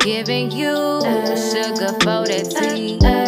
Giving you sugar for that tea.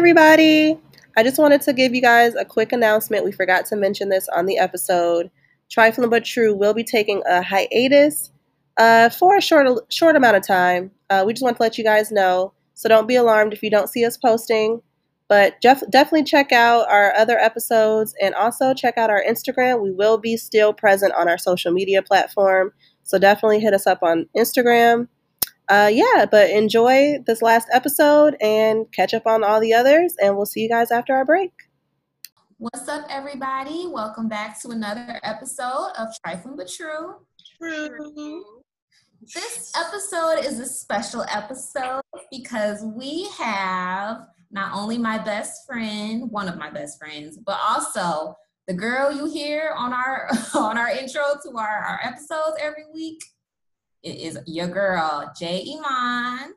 Everybody. I just wanted to give you guys a quick announcement. We forgot to mention this on the episode. Trifling but True will be taking a hiatus uh, for a short, short amount of time. Uh, we just want to let you guys know. So don't be alarmed if you don't see us posting. But def- definitely check out our other episodes and also check out our Instagram. We will be still present on our social media platform. So definitely hit us up on Instagram uh, yeah, but enjoy this last episode and catch up on all the others, and we'll see you guys after our break. What's up, everybody? Welcome back to another episode of Trifling But True. True. This episode is a special episode because we have not only my best friend, one of my best friends, but also the girl you hear on our on our intro to our, our episodes every week. It is your girl, Jay Iman.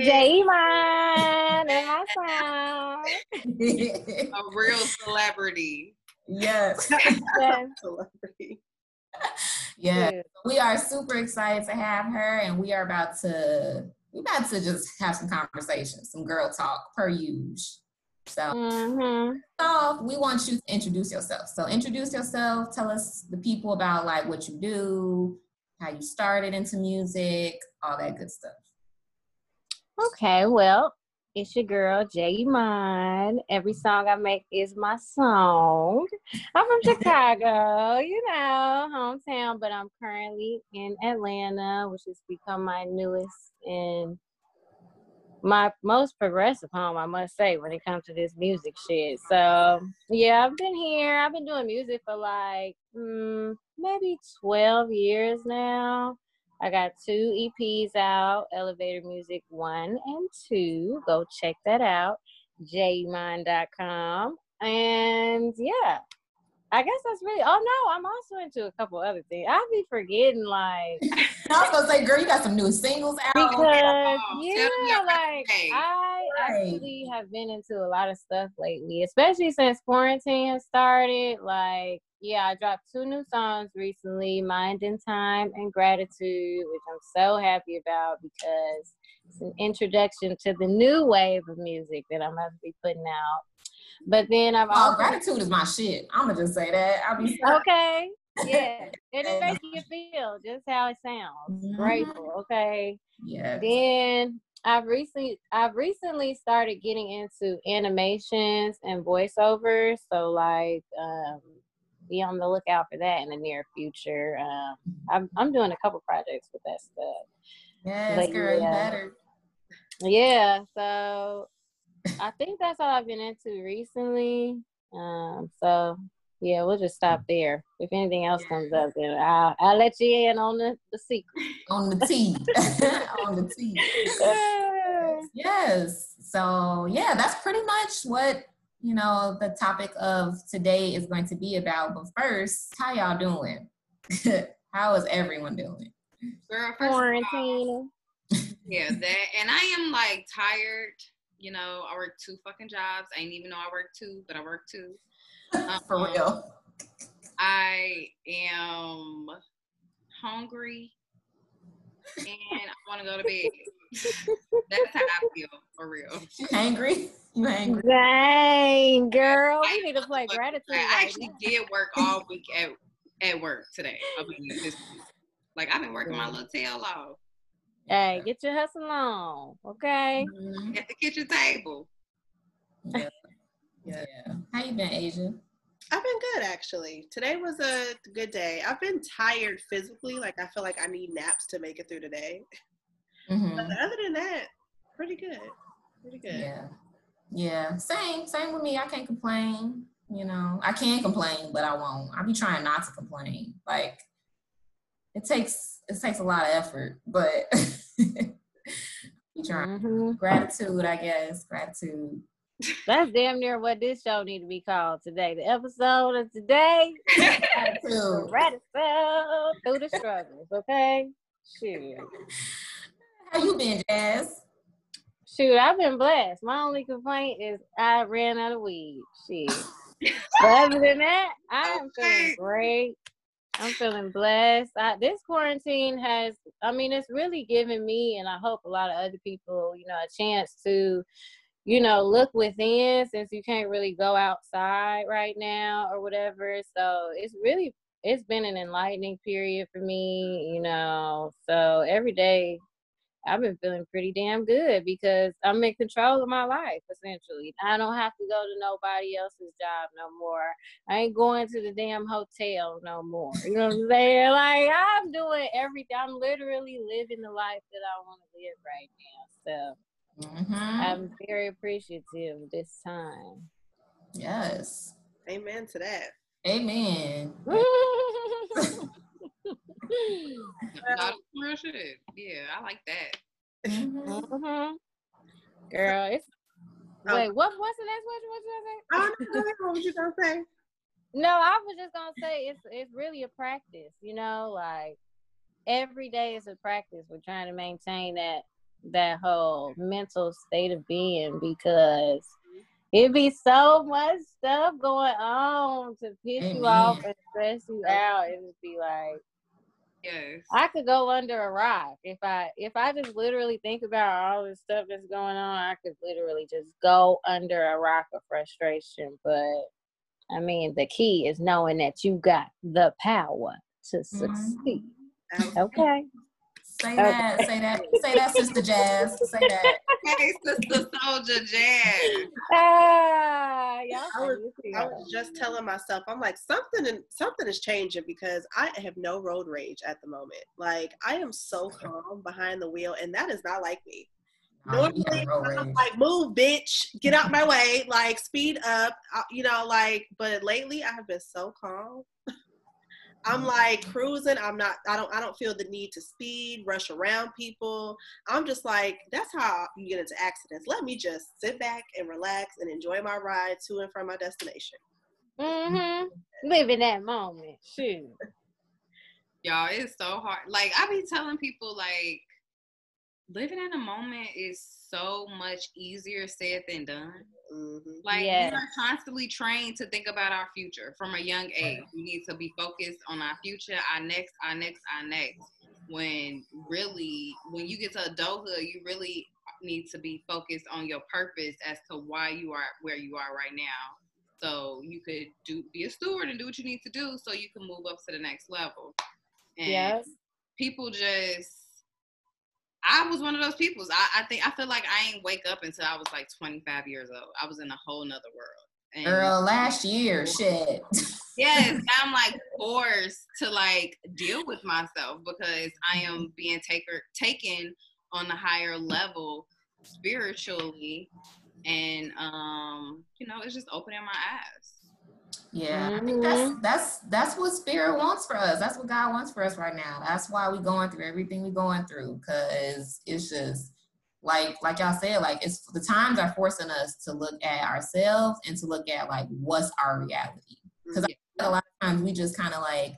Jay Man and my yes. a real celebrity. yes. Celebrity. Yeah. We are super excited to have her and we are about to we about to just have some conversations, some girl talk per use. So Mm-hmm. off, we want you to introduce yourself. So introduce yourself, tell us the people about like what you do, how you started into music, all that good stuff. Okay, well, it's your girl, Jay Mon. Every song I make is my song. I'm from Chicago, you know, hometown, but I'm currently in Atlanta, which has become my newest and my most progressive home, I must say, when it comes to this music shit. So, yeah, I've been here. I've been doing music for like mm, maybe 12 years now. I got two EPs out, Elevator Music 1 and 2. Go check that out, jmine.com. And yeah, I guess that's really, oh no, I'm also into a couple other things. I'll be forgetting like, I was gonna say, girl, you got some new singles out. because tell them yeah, like. I Right. actually have been into a lot of stuff lately, especially since quarantine has started. Like, yeah, I dropped two new songs recently, Mind and Time and Gratitude, which I'm so happy about because it's an introduction to the new wave of music that I'm about to be putting out. But then I've Oh, also gratitude is my shit. I'm gonna just say that. I'll be okay, yeah, and it makes you feel just how it sounds. Mhm. Grateful, okay. Yeah. Then I've recently I've recently started getting into animations and voiceovers. So like um be on the lookout for that in the near future. Um I'm I'm doing a couple projects with that stuff. Yes, But girl, yeah. better. Yeah, so I think that's all I've been into recently. Um so yeah, we'll just stop there. If anything else comes up, then I'll I'll let you in on the, the secret. On the T. On the T. Yes. So yeah, that's pretty much what you know the topic of today is going to be about. But first, how y'all doing? how is everyone doing? Girl, first of all, Quarantine. yeah, that and I am like tired. You know, I work two fucking jobs. I didn't even know I work two, but I work two. For Um, real. I am hungry and I want to go to bed. That's how I feel for real. You hangry? You hangry? Dang, girl. I We need to am play motherfucking- gratitude. I right actually now. did work all week at, at work today. I mean, this. Like I've been working my little tail off Hey, get your hustle on, okay? Mhm. at the kitchen table. Yeah. yeah. How you been, Asia? I've been good actually. Today was a good day. I've been tired physically, like I feel like I need naps to make it through the day. Mhm. But other than that, pretty good. Pretty good. Yeah. Yeah. Same. Same with me. I can't complain. You know, I can complain, but I won't. I be trying not to complain. Like, it takes it takes a lot of effort, but we trying. Mhm. Gratitude, I guess. Gratitude. That's damn near what this show need to be called today. The episode of today, Gratitude. gratitude through the struggles. Okay, shoot, How you been, Jazz? shoot. I've been blessed. My only complaint is I ran out of weed. Shit. But other than that, I am feeling great. I'm feeling blessed. I, this quarantine has, I mean, it's really given me, and I hope a lot of other people, you know, a chance to, you know, look within since you can't really go outside right now or whatever. So it's really, it's been an enlightening period for me, you know. So every day I've been feeling pretty damn good because I'm in control of my life essentially. I don't have to go to nobody else's job no more. I ain't going to the damn hotel no more. You know what I'm saying? Like I'm doing everything. I'm literally living the life that I want to live right now. So Mhm. I'm very appreciative this time. Yes. Amen to that. Amen. Not real shit. Yeah, I like that. Mhm. Mhm. Girl, it's Oh. wait. What? What's the next question? What you gonna say? No, go ahead. What was you gonna say? No, I was just gonna say it's it's really a practice, you know, like every day is a practice. We're trying to maintain that that whole mental state of being because it be so much stuff going on to piss mm-hmm. you off and stress you out. It would be like Yes. I could go under a rock if I if I just literally think about all the stuff that's going on. I could literally just go under a rock of frustration. But I mean, the key is knowing that you got the power to mm-hmm. succeed. Okay. Say that. Say that. Say that, Sister Jazz. Say that. Hey, Sister Soldier Jazz. Ah, y'all I was- I was just telling myself, I'm like something something is changing because I have no road rage at the moment. Like I am so calm behind the wheel, and that is not like me. Normally, I'm like move, bitch, get out my way, like speed up, uh, you know, like. But lately, I have been so calm. I'm like cruising. I'm not. I don't. I don't feel the need to speed, rush around people. I'm just like that's how you get into accidents. Let me just sit back and relax and enjoy my ride to and from my destination. Mm-hmm. Live in that moment. Shoot. Y'all, it's so hard. Like I be telling people, like living in a moment is so much easier said than done. hmm Like Yes. we are constantly trained to think about our future from a young age. We need to be focused on our future, our next, our next, our next. When really, when you get to adulthood, you really need to be focused on your purpose as to why you are where you are right now. So you could do be a steward and do what you need to do so you can move up to the next level. And Yes. people just I was one of those people. I, I think I feel like I ain't wake up until I was like 25 years old. I was in a whole nother world. And Girl, last year, shit. yes, I'm like forced to like deal with myself because I am being taker taken on a higher level spiritually and um you know it's just opening my eyes Yeah, I think that's mm-hmm. that's that's what spirit wants for us. That's what God wants for us right now. That's why we going through everything we going through because it's just like like y'all said, like it's the times are forcing us to look at ourselves and to look at like what's our reality. Because mm-hmm. a lot of times we just kind of like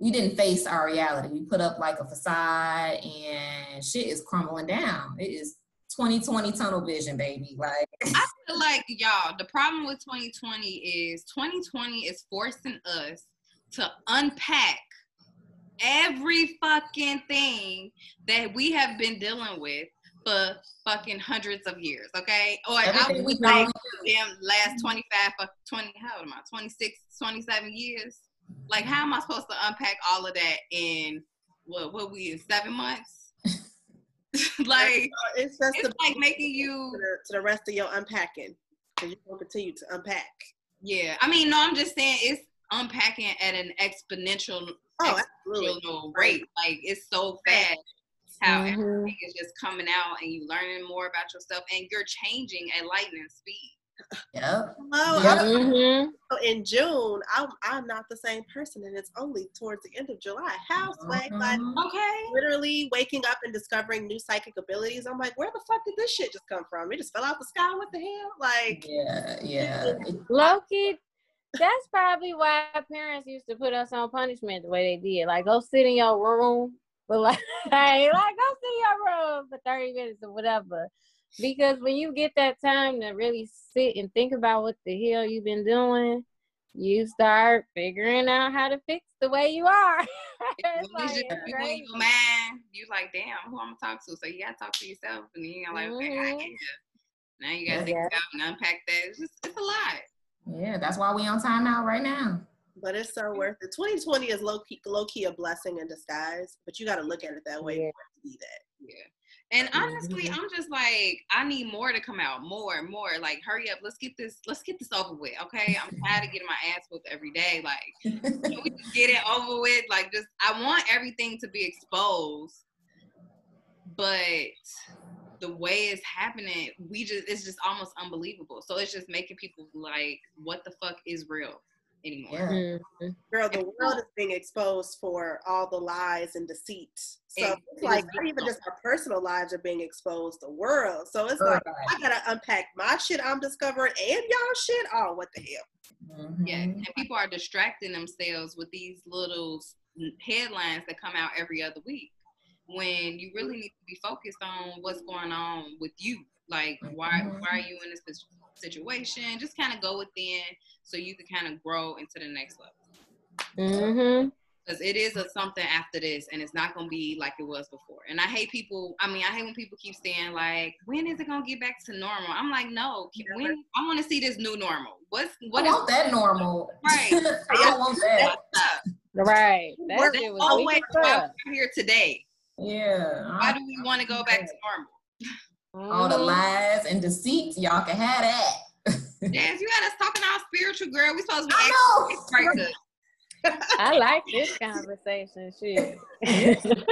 we didn't face our reality. We put up like a facade and shit is crumbling down. It is 2020 tunnel vision, baby. Like I feel like y'all, the problem with 2020 is 2020 is forcing us to unpack every fucking thing that we have been dealing with for fucking hundreds of years, okay? Or I everything we would we damn last 25 fuck 20 how am I? 26, 27 years. Like how am I supposed to unpack all of that in what what we in seven months? like it's just it's the, like making to, you the, to the rest of your unpacking because you're gonna continue to unpack. Yeah, I mean, no, I'm just saying it's unpacking at an exponential, Oh, exponential rate. Like it's so fast how Mhm. everything is just coming out, and you learning more about yourself, and you're changing at lightning speed. Yep. Hello. Yeah. I'm- Mhm. in June, I'm I'm not the same person, and it's only towards the end of July. Houseway, like Mhm. Okay. literally waking up and discovering new psychic abilities. I'm like, where the fuck did this shit just come from? It just fell out the sky. What the hell? Like, Yeah, yeah. Loki, that's probably why parents used to put us on punishment the way they did. Like, go sit in your room, but like, hey, like go sit in your room for 30 minutes or whatever. Because when you get that time to really sit and think about what the hell you've been doing, you start figuring out how to fix the way you are. It's When like, you, it's just, you, when crazy. you mad, you like, damn, who I'm gonna talk to? So you gotta talk to yourself, and then you're like, okay, I Mhm. get it. Now you gotta Yeah. think about and unpack that. It's just, it's a lot. yeah, that's why we on timeout right now. but it's so worth it. 2020 is low key, low key a blessing in disguise, but you got to look at it that way Yeah. to be that. Yeah. And honestly. I'm just like, I need more to come out, more, and more. Like, hurry up, let's get this, let's get this over with, okay? I'm tired of getting my ass whooped every day. Like, can we just get it over with? Like, just I want everything to be exposed, but the way it's happening, we just it's just almost unbelievable. So it's just making people like, what the fuck is real anymore? Yeah. Mhm. Girl, the world is being exposed for all the lies and deceit. So It- it's like is not even just our personal lives are being exposed, to the world. So it's like I gotta unpack my shit I'm discovering and y'all shit. Oh, what the hell? Mhm. Yeah, and people are distracting themselves with these little headlines that come out every other week when you really need to be focused on what's going on with you. Like, why why are you in this sit- situation? Just kind of go within so you can kind of grow into the next level. Mm-hmm. Because it is a something after this, and it's not gonna be like it was before. And I hate people. I mean, I hate when people keep saying like, "When is it gonna get back to normal?" I'm like, no. Never. When I want to see this new normal. What's I what is want that normal. Right. I don't want that. what's up? Right. That Work- shit was weak wait, as why we're here today? Yeah. Why do we want to go back to normal? all the Mhm. lies and deceit? Y'all can have that. Yes, you had us talking all spiritual, girl. We supposed to be I know. icebreakers. I like this conversation. Shit.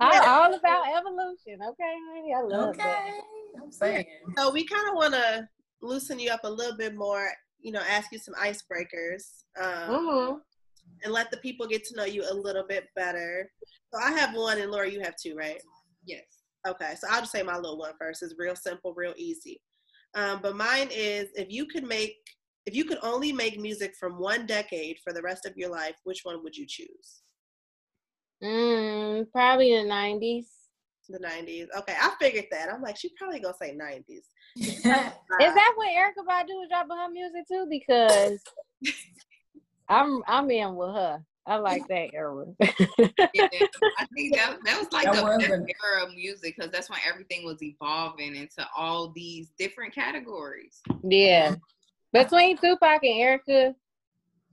I'm all about evolution. Okay, honey. I love that. Okay. I'm saying. So we kind of want to loosen you up a little bit more. You know, ask you some icebreakers. Um, Mhm. and let the people get to know you a little bit better. So I have one, and Laura, you have two, right? Yes. Okay, so I'll just say my little one first. It's real simple, real easy. Um, but mine is if you could make, if you could only make music from one decade for the rest of your life, which one would you choose? Mm, probably the nineties. The 90s. Okay, I figured that. I'm like, she probably gonna say 90s. Is that what Erykah Badu was dropping her music too? Because I'm I'm in with her. I like that era. Yeah, I think that that was like That the best a- era of music because that's when everything was evolving into all these different categories. yeah. Between Tupac and Erykah,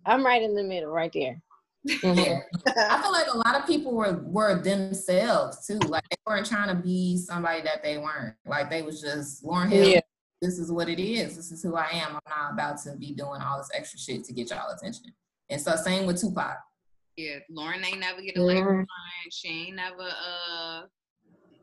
I'm right in the middle, right there. Mhm. I feel like a lot of people were were themselves too. Like they weren't trying to be somebody that they weren't. Like they was just Lauryn Hill. Yeah. This is what it is. This is who I am. I'm not about to be doing all this extra shit to get y'all attention. And so same with Tupac. Yeah, Lauryn ain't never get a label Mhm. sign. She ain't never uh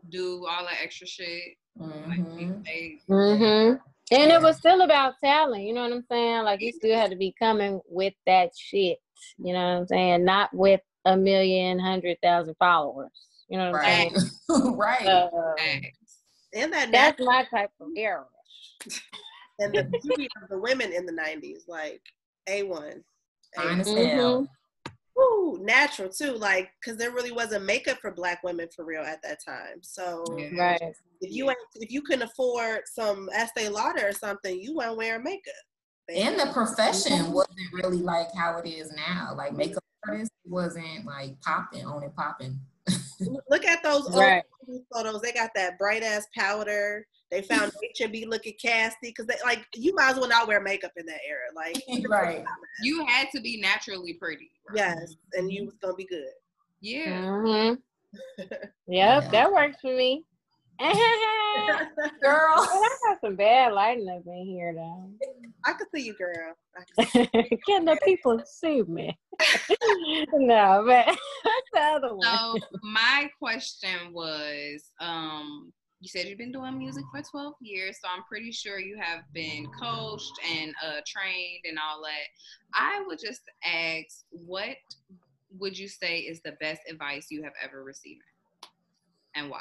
do all that extra shit. Mm-hmm. they, hmm And it was still about talent, you know what I'm saying? Like you still had to be coming with that shit, you know what I'm saying? Not with a million, hundred thousand followers. You know what I'm Right. saying? right. Uh, they and that that's nat- my type of era. and the beauty of the women in the 90s, like A1. Fine as Mhm. hell. Woo, natural too, like because there really wasn't makeup for black women for real at that time. So Right. if you ain't, if you couldn't afford some Estee Lauder or something, you weren't wearing makeup. And the profession wasn't really like how it is now. Like makeup artists wasn't like popping, on and popping. Look at those old Right. photos. They got that bright ass powder. They found H and B looking casty because they like you might as well not wear makeup in that era. Like right. you had to be naturally pretty. yes, and you was gonna be good. Yeah. hmm Yep, Yeah. that works for me. and Girl. I got some bad lighting up in here though. I could see you, girl. I could Can the people see me? no, but the other one? So my question was, um, you said you've been doing music for 12 years, so I'm pretty sure you have been coached and uh, trained and all that. I would just ask, what would you say is the best advice you have ever received, and why?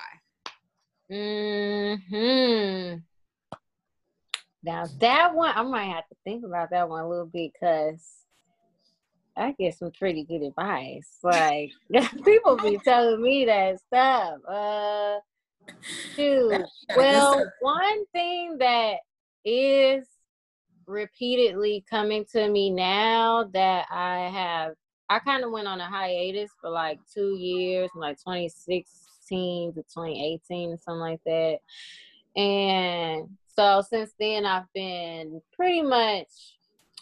Hmm. Now that one, I might have to think about that one a little bit because I get some pretty good advice. Like people be telling me that stuff. Uh, Dude, well, one thing that is repeatedly coming to me now that I have, I kind of went on a hiatus for like two years, like 2016 to 2018 or something like that. And so since then, I've been pretty much,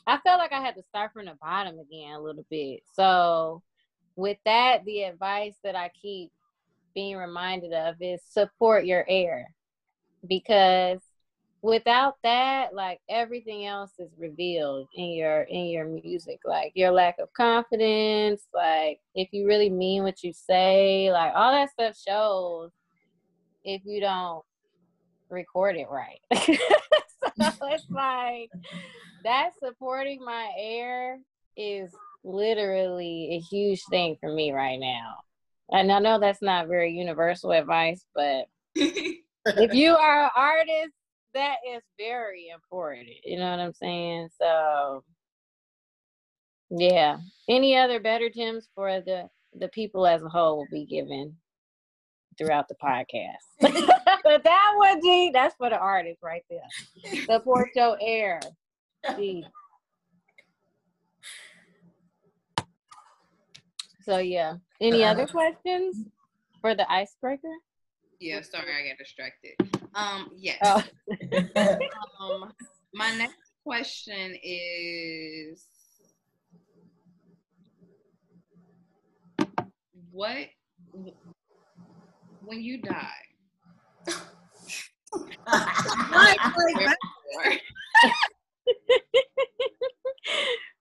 I felt like I had to start from the bottom again a little bit. So with that, the advice that I keep being reminded of is support your air. Because without that like everything else is revealed in your in your music. Like your lack of confidence like if you really mean what you say like all that stuff shows if you don't record it right it's like that supporting my air is literally a huge thing for me right now and I know that's not very universal advice, but if you are an artist, that is very important. You know what I'm saying? So yeah. Any other better gems for the the people as a whole will be given throughout the podcast. but that one, G, that's for the artist right there. Support your air. G. So yeah. Any uh, other questions for the icebreaker? Yeah, sorry, I got distracted. Um, yes. Oh. um, my next question is what when you die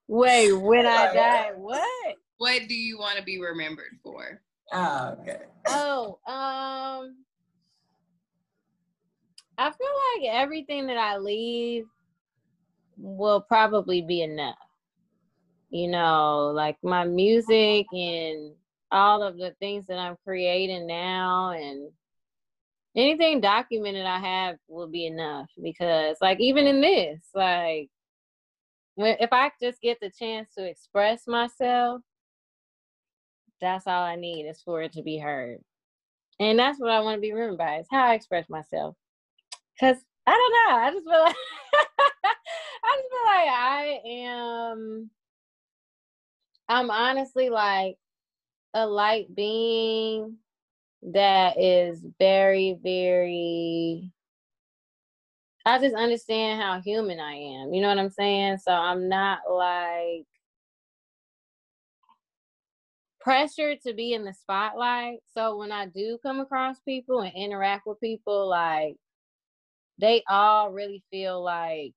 Wait, when I die, what? What do you want to be remembered for? Oh, okay. Oh, um, I feel like everything that I leave will probably be enough. You know, like my music and all of the things that I'm creating now and anything documented I have will be enough because like even in this, like if I just get the chance to express myself, that's all I need is for it to be heard. And that's what I want to be remembered by is how I express myself. Cause I don't know. I just feel like I just feel like I am I'm honestly like a light being that is very, very I just understand how human I am. You know what I'm saying? So I'm not like pressured to be in the spotlight. So when I do come across people and interact with people, like they all really feel like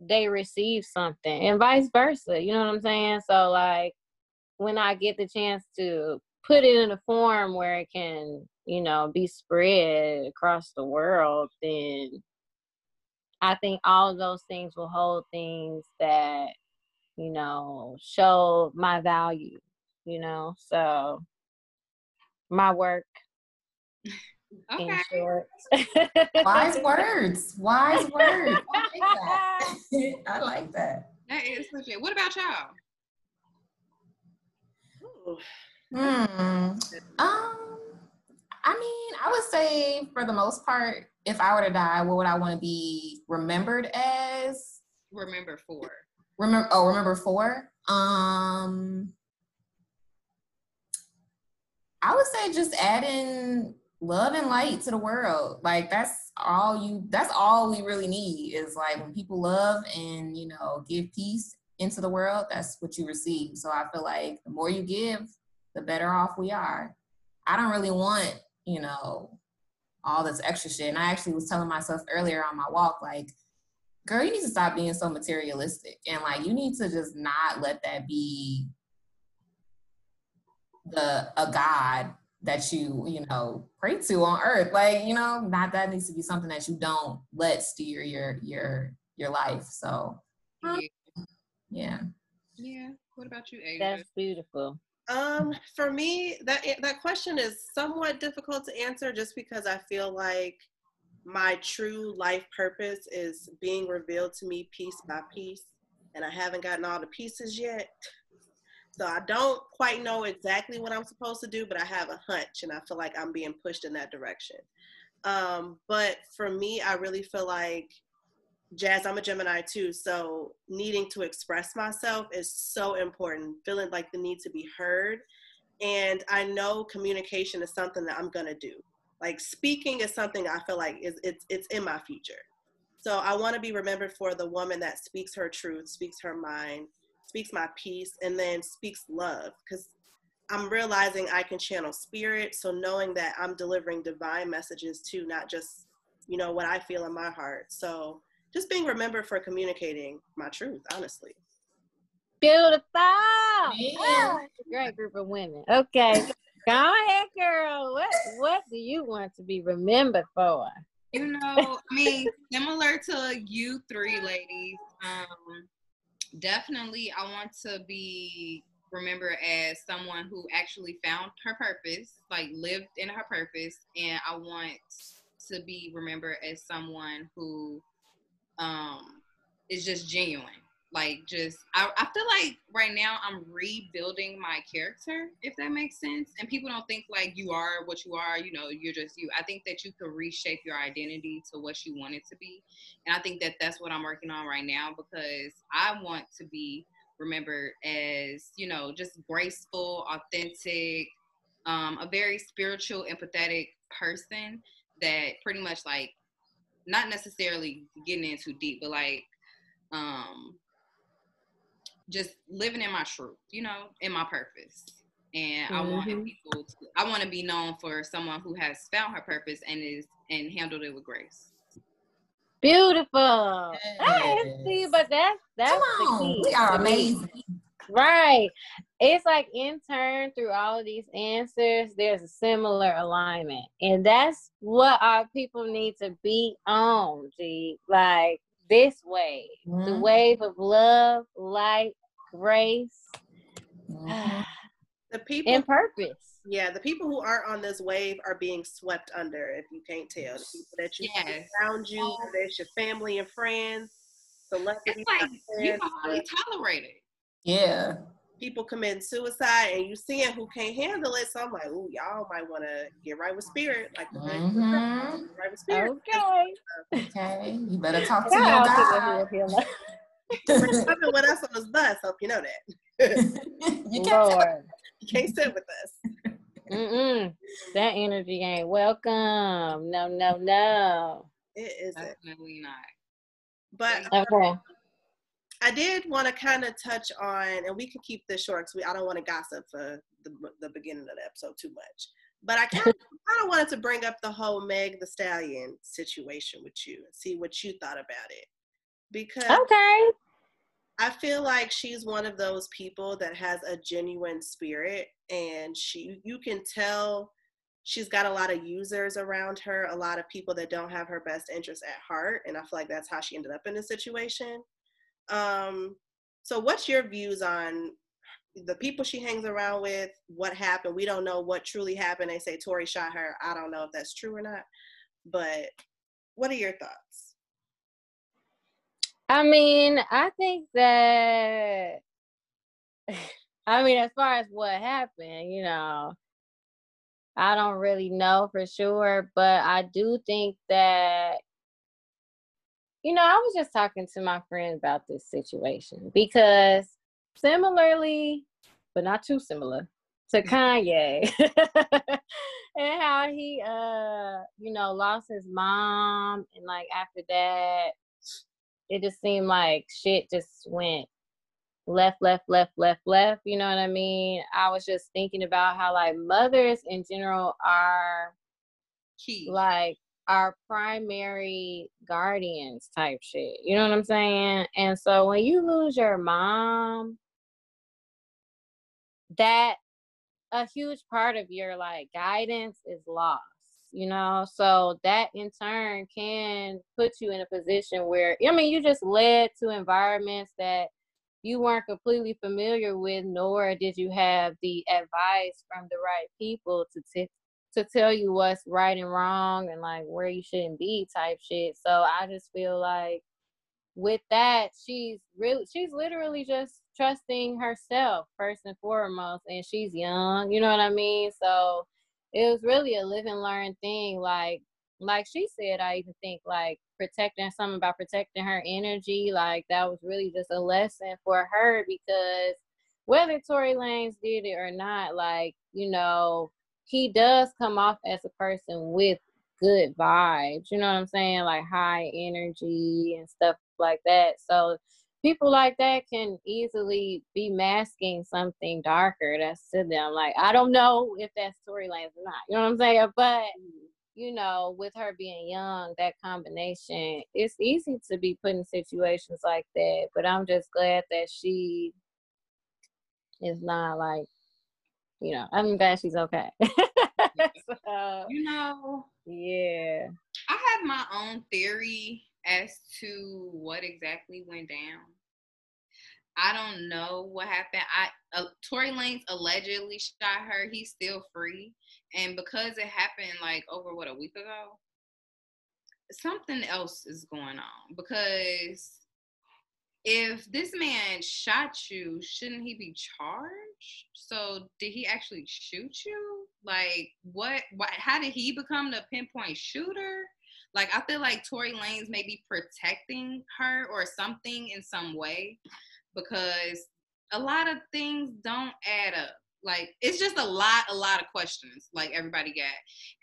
they receive something and vice versa. You know what I'm saying? So like when I get the chance to put it in a form where it can, you know, be spread across the world, then I think all of those things will hold things that, you know, show my value you know. So my work. Okay. In short. Wise words. Wise words. I like that. I like that. That is legit. What about y'all? Hmm. Um. I mean, I would say for the most part, if I were to die, what would I want to be remembered as? Remember for. Remember. Oh, remember for. Um. I would say just adding love and light to the world. Like that's all you that's all we really need is like when people love and you know give peace into the world, that's what you receive. So I feel like the more you give, the better off we are. I don't really want, you know, all this extra shit. And I actually was telling myself earlier on my walk, like, girl, you need to stop being so materialistic. And like you need to just not let that be the a god that you you know pray to on earth like you know not that needs to be something that you don't let steer your your your life so Yeah. yeah yeah. What about you, Asia? That's beautiful. Um, for me, that that question is somewhat difficult to answer just because I feel like my true life purpose is being revealed to me piece by piece, and I haven't gotten all the pieces yet. So I don't quite know exactly what I'm supposed to do, but I have a hunch, and I feel like I'm being pushed in that direction. Um, but for me, I really feel like Jazz, I'm a Gemini too, so needing to express myself is so important, feeling like the need to be heard. And I know communication is something that I'm gonna do. Like speaking is something I feel like is it's it's in my future. So I want to be remembered for the woman that speaks her truth, speaks her mind, speaks my peace, and then speaks love. Because I'm realizing I can channel spirit. So knowing that I'm delivering divine messages too, not just, you know, what I feel in my heart. So just being remembered for communicating my truth, honestly. Beautiful. Yeah. Ah, great group of women. Okay. Go ahead, girl. What what do you want to be remembered for? You know, I mean, similar to you three ladies, um, definitely I want to be remembered as someone who actually found her purpose, like lived in her purpose, and I want to be remembered as someone who um is just genuine. Like just I, I feel like right now I'm rebuilding my character, if that makes sense. And people don't think like you are what you are, you know, you're just you. I think that you could reshape your identity to what you want it to be. And I think that that's what I'm working on right now because I want to be remembered as, you know, just graceful, authentic, um, a very spiritual, empathetic person that pretty much like not necessarily getting in too deep, but like um just living in my truth, you know, in my purpose. And I want Mhm. people to I want to be known for someone who has found her purpose and is and handled it with grace. Beautiful. Hey, see, Yes. but that's that's come the on key. we are amazing Right. It's like in turn through all of these answers, there's a similar alignment. And that's what our people need to be on, G. Like this wave. The Mhm. wave of love, light, grace, Mhm. The people and purpose. Yeah, the people who aren't on this wave are being swept under, if you can't tell. The people that you see Yes. around you, whether it's your family and friends, celebrities, It's like you friends, can hardly tolerate it. Yeah people committing suicide, and you seeing who can't handle it. So I'm like, ooh, y'all might want to get right with spirit, like the Mhm. right with spirit. Okay. okay you better talk to Y'all your God. who are healer. We're coming with us on this bus. Hope you know that. you can't Lord. You can't sit with us. Mm-mm. That energy ain't welcome. No, no, no. It isn't. Definitely not. But Okay. I did want to kind of touch on, and we can keep this short because I don't want to gossip for the, the beginning of the episode too much. But I kind of, wanted to bring up the whole Meg Thee Stallion situation with you and see what you thought about it. Because Okay. I feel like she's one of those people that has a genuine spirit, and she you can tell she's got a lot of users around her, a lot of people that don't have her best interest at heart, and I feel like that's how she ended up in this situation. Um, so, what's your views on the people she hangs around with? What happened? We don't know what truly happened. They say Tory shot her. I don't know if that's true or not, but what are your thoughts? I mean, I think that I mean, as far as what happened, you know, I don't really know for sure, but I do think that you know, I was just talking to my friend about this situation because similarly, but not too similar to Kanye and how he uh, you know, lost his mom and like after that it just seemed like shit just went left, left, left, left, left. You know what I mean? I was just thinking about how like mothers in general are Key. like our primary guardians type shit. You know what I'm saying? And so when you lose your mom, that a huge part of your like guidance is lost you know so that in turn can put you in a position where i mean you just led to environments that you weren't completely familiar with nor did you have the advice from the right people to t- to tell you what's right and wrong and like where you shouldn't be type shit. So i just feel like with that she's really she's literally just trusting herself first and foremost and she's young you know what i mean? So it was really a live and learn thing like like she said i even think like protecting something about protecting her energy like that was really just a lesson for her because whether tory lanez did it or not like you know he does come off as a person with good vibes you know what i'm saying like high energy and stuff like that so people like that can easily be masking something darker that's to them. Like I don't know if that Tory Lanez or not. You know what I'm saying? But you know, with her being young, that combination, it's easy to be put in situations like that. But I'm just glad that she is not like, you know, I'm glad she's okay. so, you know, yeah. I have my own theory as to what exactly went down. I don't know what happened. I uh, Tory Lanez allegedly shot her. He's still free, and because it happened like over what a week ago, something else is going on. Because if this man shot you, shouldn't he be charged? So did he actually shoot you? Like what? What? How did he become the pinpoint shooter? Like I feel like Tory Lanez may be protecting her or something in some way because a lot of things don't add up. Like it's just a lot, a lot of questions like everybody got.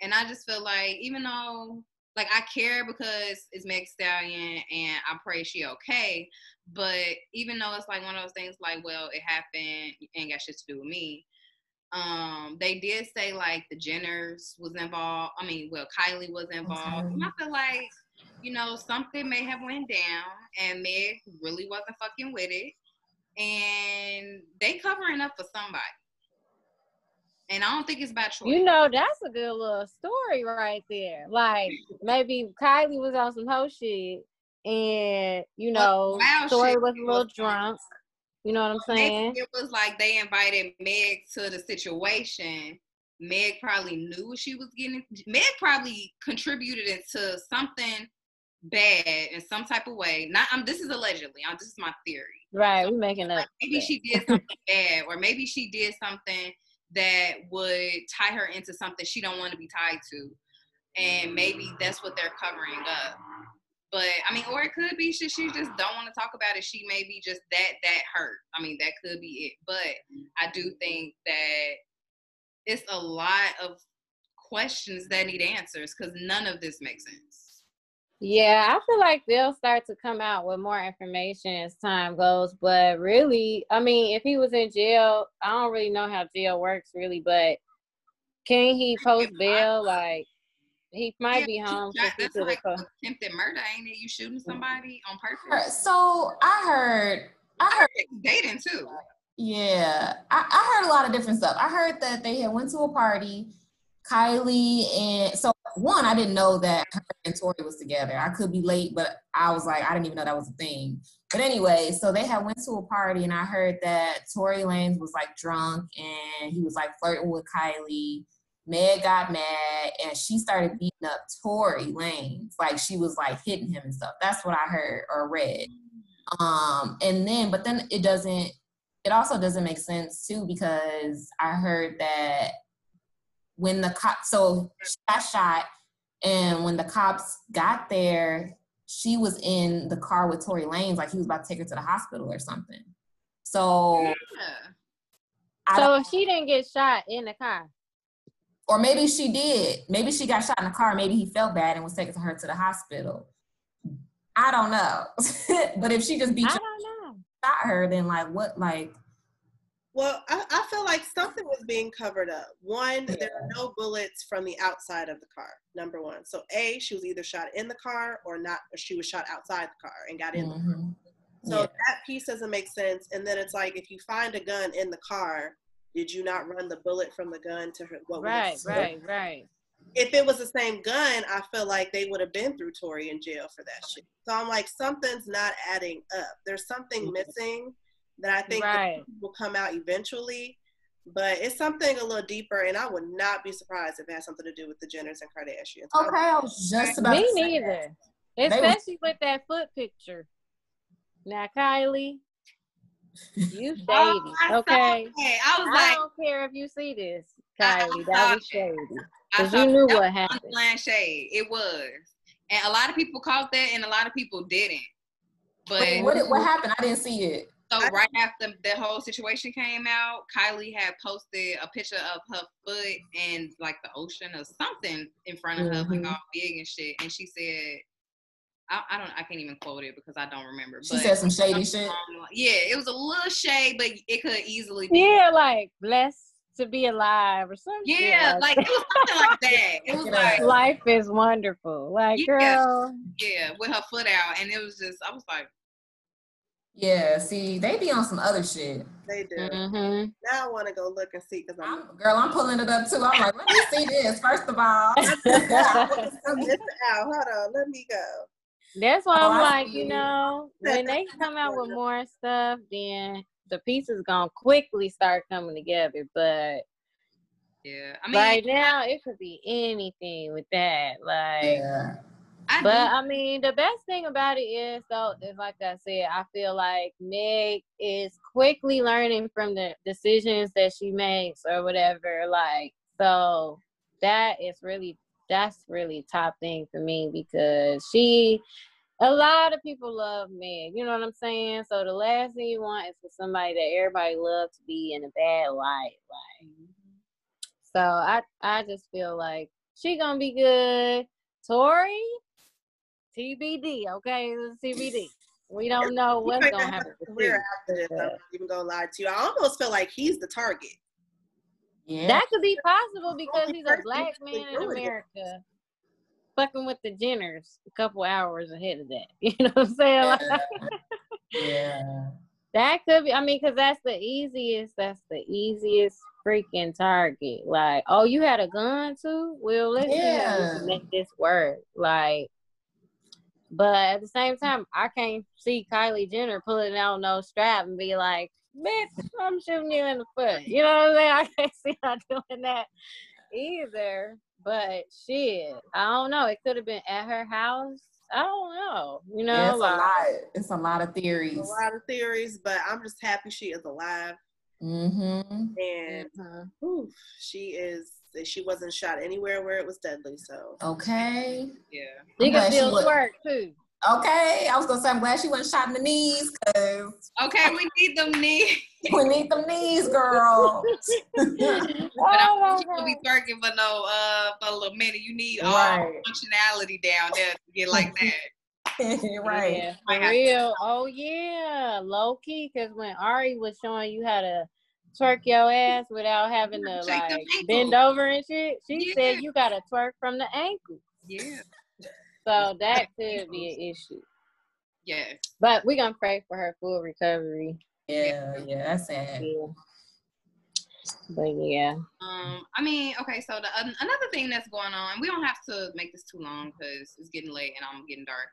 And I just feel like even though like I care because it's Meg Stallion and I pray she okay. But even though it's like one of those things like, well, it happened, ain't got shit to do with me. Um, they did say like the Jenners was involved. I mean, well, Kylie was involved. Okay. And I feel like, you know, something may have went down and Meg really wasn't fucking with it and they covering up for somebody. And I don't think it's about choice. You know, that's a good little story right there. Like maybe Kylie was on some hoe shit, and you know, story was a little drunk. You know what I'm saying? It was like they invited Meg to the situation. Meg probably knew what she was getting. Meg probably contributed it to something bad in some type of way. Not um, this is allegedly. Um, this is my theory. Right, so, we're making up. maybe she did something bad, or maybe she did something that would tie her into something she don't want to be tied to, and maybe that's what they're covering up. But I mean, or it could be she she just don't want to talk about it. She may be just that that hurt. I mean, that could be it. But I do think that it's a lot of questions that need answers because none of this makes sense. Yeah, I feel like they'll start to come out with more information as time goes. But really, I mean, if he was in jail, I don't really know how jail works really, but can he post bail? Like he might yeah, be home. That, that's like attempted murder, ain't it? You shooting mm-hmm. somebody on purpose. So I heard I heard dating too. Yeah. I, I heard a lot of different stuff. I heard that they had went to a party Kylie and so one, I didn't know that her and Tory was together. I could be late, but I was like, I didn't even know that was a thing. But anyway, so they had went to a party and I heard that Tory Lanez was like drunk and he was like flirting with Kylie. Meg got mad and she started beating up Tory Lanez. Like she was like hitting him and stuff. That's what I heard or read. Um, and then, but then it doesn't, it also doesn't make sense too because I heard that when the cop, so she got shot, and when the cops got there, she was in the car with Tory Lanez, like he was about to take her to the hospital or something. So, yeah. so if she didn't get shot in the car, or maybe she did, maybe she got shot in the car, maybe he felt bad and was taking her to the hospital. I don't know, but if she just beat, I don't know, shot her, then like what, like well, I, I feel like something was being covered up. One, yeah. there are no bullets from the outside of the car. Number one. So A, she was either shot in the car or not, or she was shot outside the car and got in mm-hmm. the car. Mm-hmm. So yeah. that piece doesn't make sense. And then it's like if you find a gun in the car, did you not run the bullet from the gun to her? What Right, was right, right. If it was the same gun, I feel like they would have been through Tory in jail for that shit. So I'm like, something's not adding up. There's something missing that I think Right. will come out eventually. But it's something a little deeper, and I would not be surprised if it has something to do with the Jenners and Kardashians. Okay, I was just about Me to say neither. They was- Especially with that foot picture. Now, Kylie, you oh, shady, Oh, okay? I was I like, don't care if you see this, I- I Kylie. That was it. shady. Because you knew that what was happened. unplanned shade. It was, and a lot of people caught that, and a lot of people didn't. But Wait, what, what happened? I didn't see it. So right after the whole situation came out, Kylie had posted a picture of her foot and like the ocean or something in front of her, Mhm. like all big and shit. And she said, I, I don't, I can't even quote it because I don't remember. She said some shady shit. yeah, it was a little shade, but it could easily be. Yeah, like blessed to be alive or something. Yeah, like it was something like that. It was like, life is wonderful. Like, Yeah. girl, yeah, with her foot out, and it was just, I was like, Yeah, see, they be on some other shit. They do. hmm Now I want to go look and see because I'm. I'm, girl, I'm pulling it up too. I'm like, let me see this first of all. I'm missing out. Hold on, let me go. That's why Oh, I'm like, you know, when they come out with more stuff, then the pieces gonna quickly start coming together. But yeah. I mean, right now, it could be anything with that. Like, Yeah. I But do- I mean, the best thing about it is, though, is like I said, I feel like Meg is quickly learning from the decisions that she makes or whatever. Like, so that is really, that's really top thing for me because she, a lot of people love Meg. You know what I'm saying? So the last thing you want is for somebody that everybody loves to be in a bad light. Like, mm-hmm. so I, I just feel like she gonna be good. Tory, TBD, okay? It's TBD. We don't know what's gonna happen. a with career Tory. after this. I'm not even gonna lie to you. I almost feel like he's the target. Yeah. That could be possible because he's a black man in. America, fucking with the Jenners a couple hours ahead of that. You know what I'm saying? Like, yeah. that could be. I mean, because that's the easiest. That's the easiest freaking target. Like, oh, you had a gun too? Well, let's see Yeah. make this work. Like, but at the same time, I can't see Kylie Jenner pulling out no strap and be like, "Bitch, I'm shooting you in the foot." You know what I'm saying? I can't see her doing that either. But shit, I don't know. It could have been at her house. I don't know. You know, Yeah, it's a lot. It's a lot of theories. A lot of theories, but I'm just happy she is alive Mm-hmm. and mhm. oof, she is. She wasn't shot anywhere where it was deadly. So Okay. yeah. She I'm can glad she still was- twerk too. Okay. I was gonna say I'm glad she wasn't shot in the knees because Okay, we need them knees. we need them knees, girl. But Oh I my don't think you be God. twerking for no uh for a little minute. You need all Right. functionality down there to get like that. right. Yeah, for have to- real. Oh yeah, low key. Because when Ari was showing you how to twerk your ass without having to like bend over and shit, she Yeah. said you gotta twerk from the ankle. Yeah. So that could be an issue. Yeah. But we're gonna pray for her full recovery. Yeah, yeah, that's sad. Yeah. But yeah. Um, I mean, okay, so the an- another thing that's going on, we don't have to make this too long because it's getting late and I'm getting dark.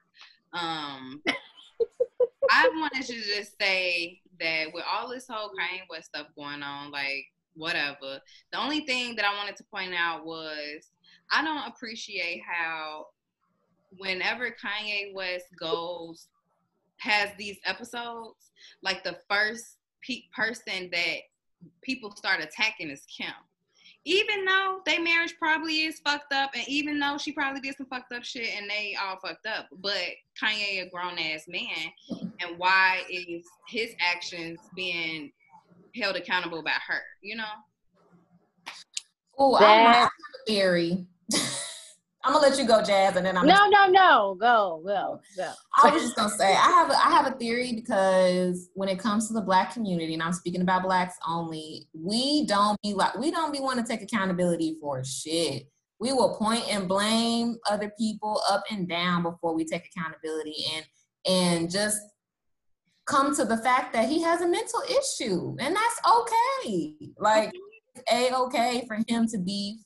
Um, I wanted to just say that with all this whole mm-hmm. Kanye West stuff going on, like whatever, the only thing that I wanted to point out was I don't appreciate how whenever Kanye West goes has these episodes, like the first pe- person that people start attacking is Kim. Even though their marriage probably is fucked up, and even though she probably did some fucked up shit and they all fucked up, but Kanye a grown ass man, and why is his actions being held accountable by her? You know? Oh, I, I That- have a theory. I'm gonna let you go, Jazz, and then I'm No, no, no. Go, go, go. I was just gonna say I have a, I have a theory because when it comes to the black community, and I'm speaking about blacks only, we don't be like we don't be want to take accountability for shit. We will point and blame other people up and down before we take accountability and and just come to the fact that he has a mental issue, and that's okay. Like, a okay for him to be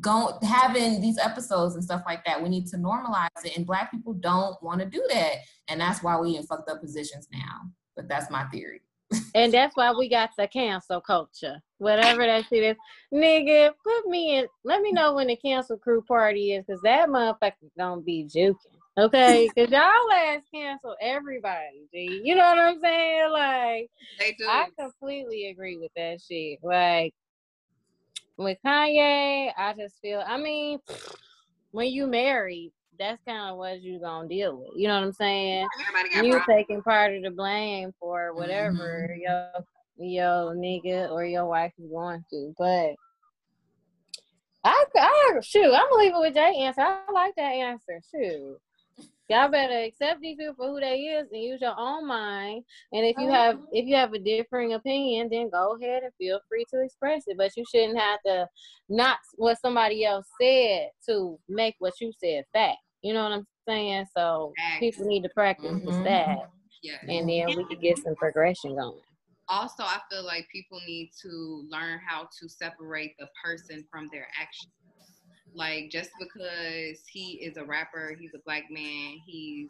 going having these episodes and stuff like that. We need to normalize it, and Black people don't want to do that, and that's why we in fucked up positions now. But that's my theory. and that's why we got the cancel culture. Whatever that shit is. Nigga, put me in let me know when the cancel crew party is, cause that motherfucker gonna be juking. Okay, cause y'all ass cancel everybody, G. You know what I'm saying? Like They do. I completely agree with that shit. Like with Kanye, I just feel I mean, when you married, that's kind of what you gonna deal with. You know what I'm saying? Everybody You problems. taking part of the blame for whatever mm-hmm. your your nigga or your wife is going through. But I, I shoot, I'm gonna leave it with Jay answer. I like that answer. Shoot. Y'all better accept these people for who they is and use your own mind. And if you have if you have a differing opinion, then go ahead and feel free to express it. But you shouldn't have to not what somebody else said to make what you said fact. You know what I'm saying? So Facts. people need to practice Mhm. stat Yeah. and then we could get some progression going. also i feel like people need to learn how to separate the person from their actions like just because he is a rapper he's a black man he's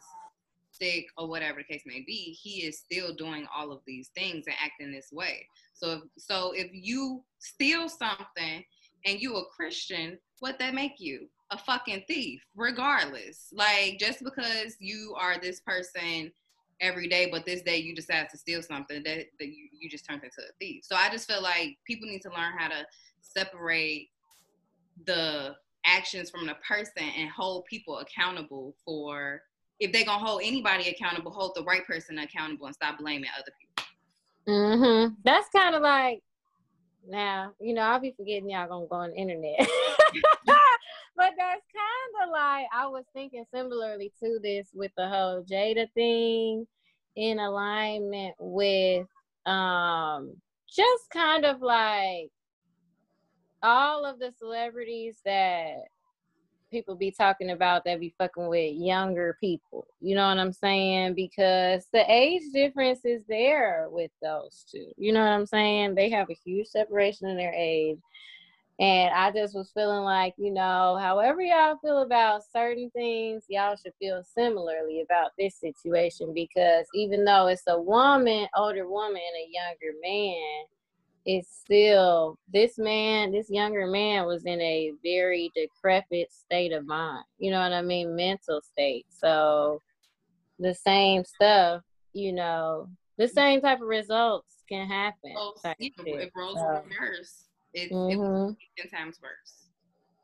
sick or whatever the case may be he is still doing all of these things and acting this way. So if, so if you steal something and you a christian what that make you? A fucking thief regardless. Like just because you are this person every day, but this day you decide to steal something that, that you, you just turned into a thief. So I just feel like people need to learn how to separate the actions from the person and hold people accountable for if they're gonna hold anybody accountable, hold the right person accountable and stop blaming other people. Mm-hmm. That's kind of like now, you know, I'll be forgetting y'all gonna go on the internet. but that's kind of like I was thinking similarly to this with the whole Jada thing in alignment with um just kind of like all of the celebrities that people be talking about that be fucking with younger people. You know what I'm saying? Because the age difference is there with those two. You know what I'm saying? They have a huge separation in their age. And I just was feeling like, you know, however y'all feel about certain things, y'all should feel similarly about this situation because even though it's a woman, older woman, and a younger man, it's still this man, this younger man was in a very decrepit state of mind. You know what I mean? Mental state. So the same stuff, you know, the same type of results can happen. So type yeah, shit. if roles So, were reversed, it, it mhm. was ten times worse.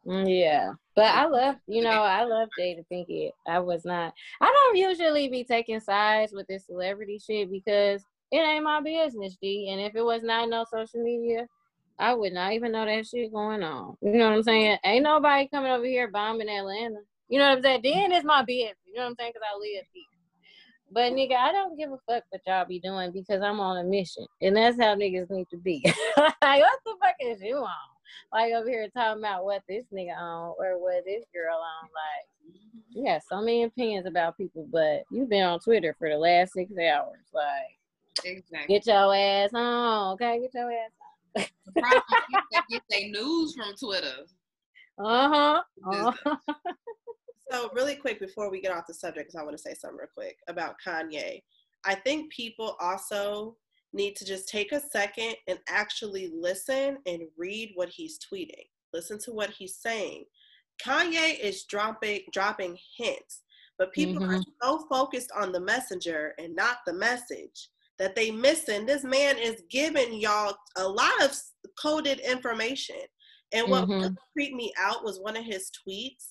Mm, Yeah, but I love, you know, I love Jada Pinkett. I was not, I don't usually be taking sides with this celebrity shit because it ain't my business, G. And if it was not no social media, I would not even know that shit going on. You know what I'm saying? Ain't nobody coming over here bombing Atlanta. You know what I'm saying? Then it's my business. You know what I'm saying? Because I live here. But nigga, I don't give a fuck what y'all be doing because I'm on a mission, and that's how niggas need to be. like, what the fuck is you on? Like over here talking about what this nigga on or what this girl on. Like, you got so many opinions about people, but you've been on Twitter for the last six hours. Like, Exactly. get your ass on, okay? Get your ass. The problem is they get their news from Twitter. Uh huh. Uh-huh. So, really quick before we get off the subject, because I want to say something real quick about Kanye. I think people also need to just take a second and actually listen and read what he's tweeting. Listen to what he's saying. Kanye is dropping dropping hints, but people are so focused on the messenger and not the message that they missing. This man is giving y'all a lot of coded information. And what Mhm. really creeped me out was one of his tweets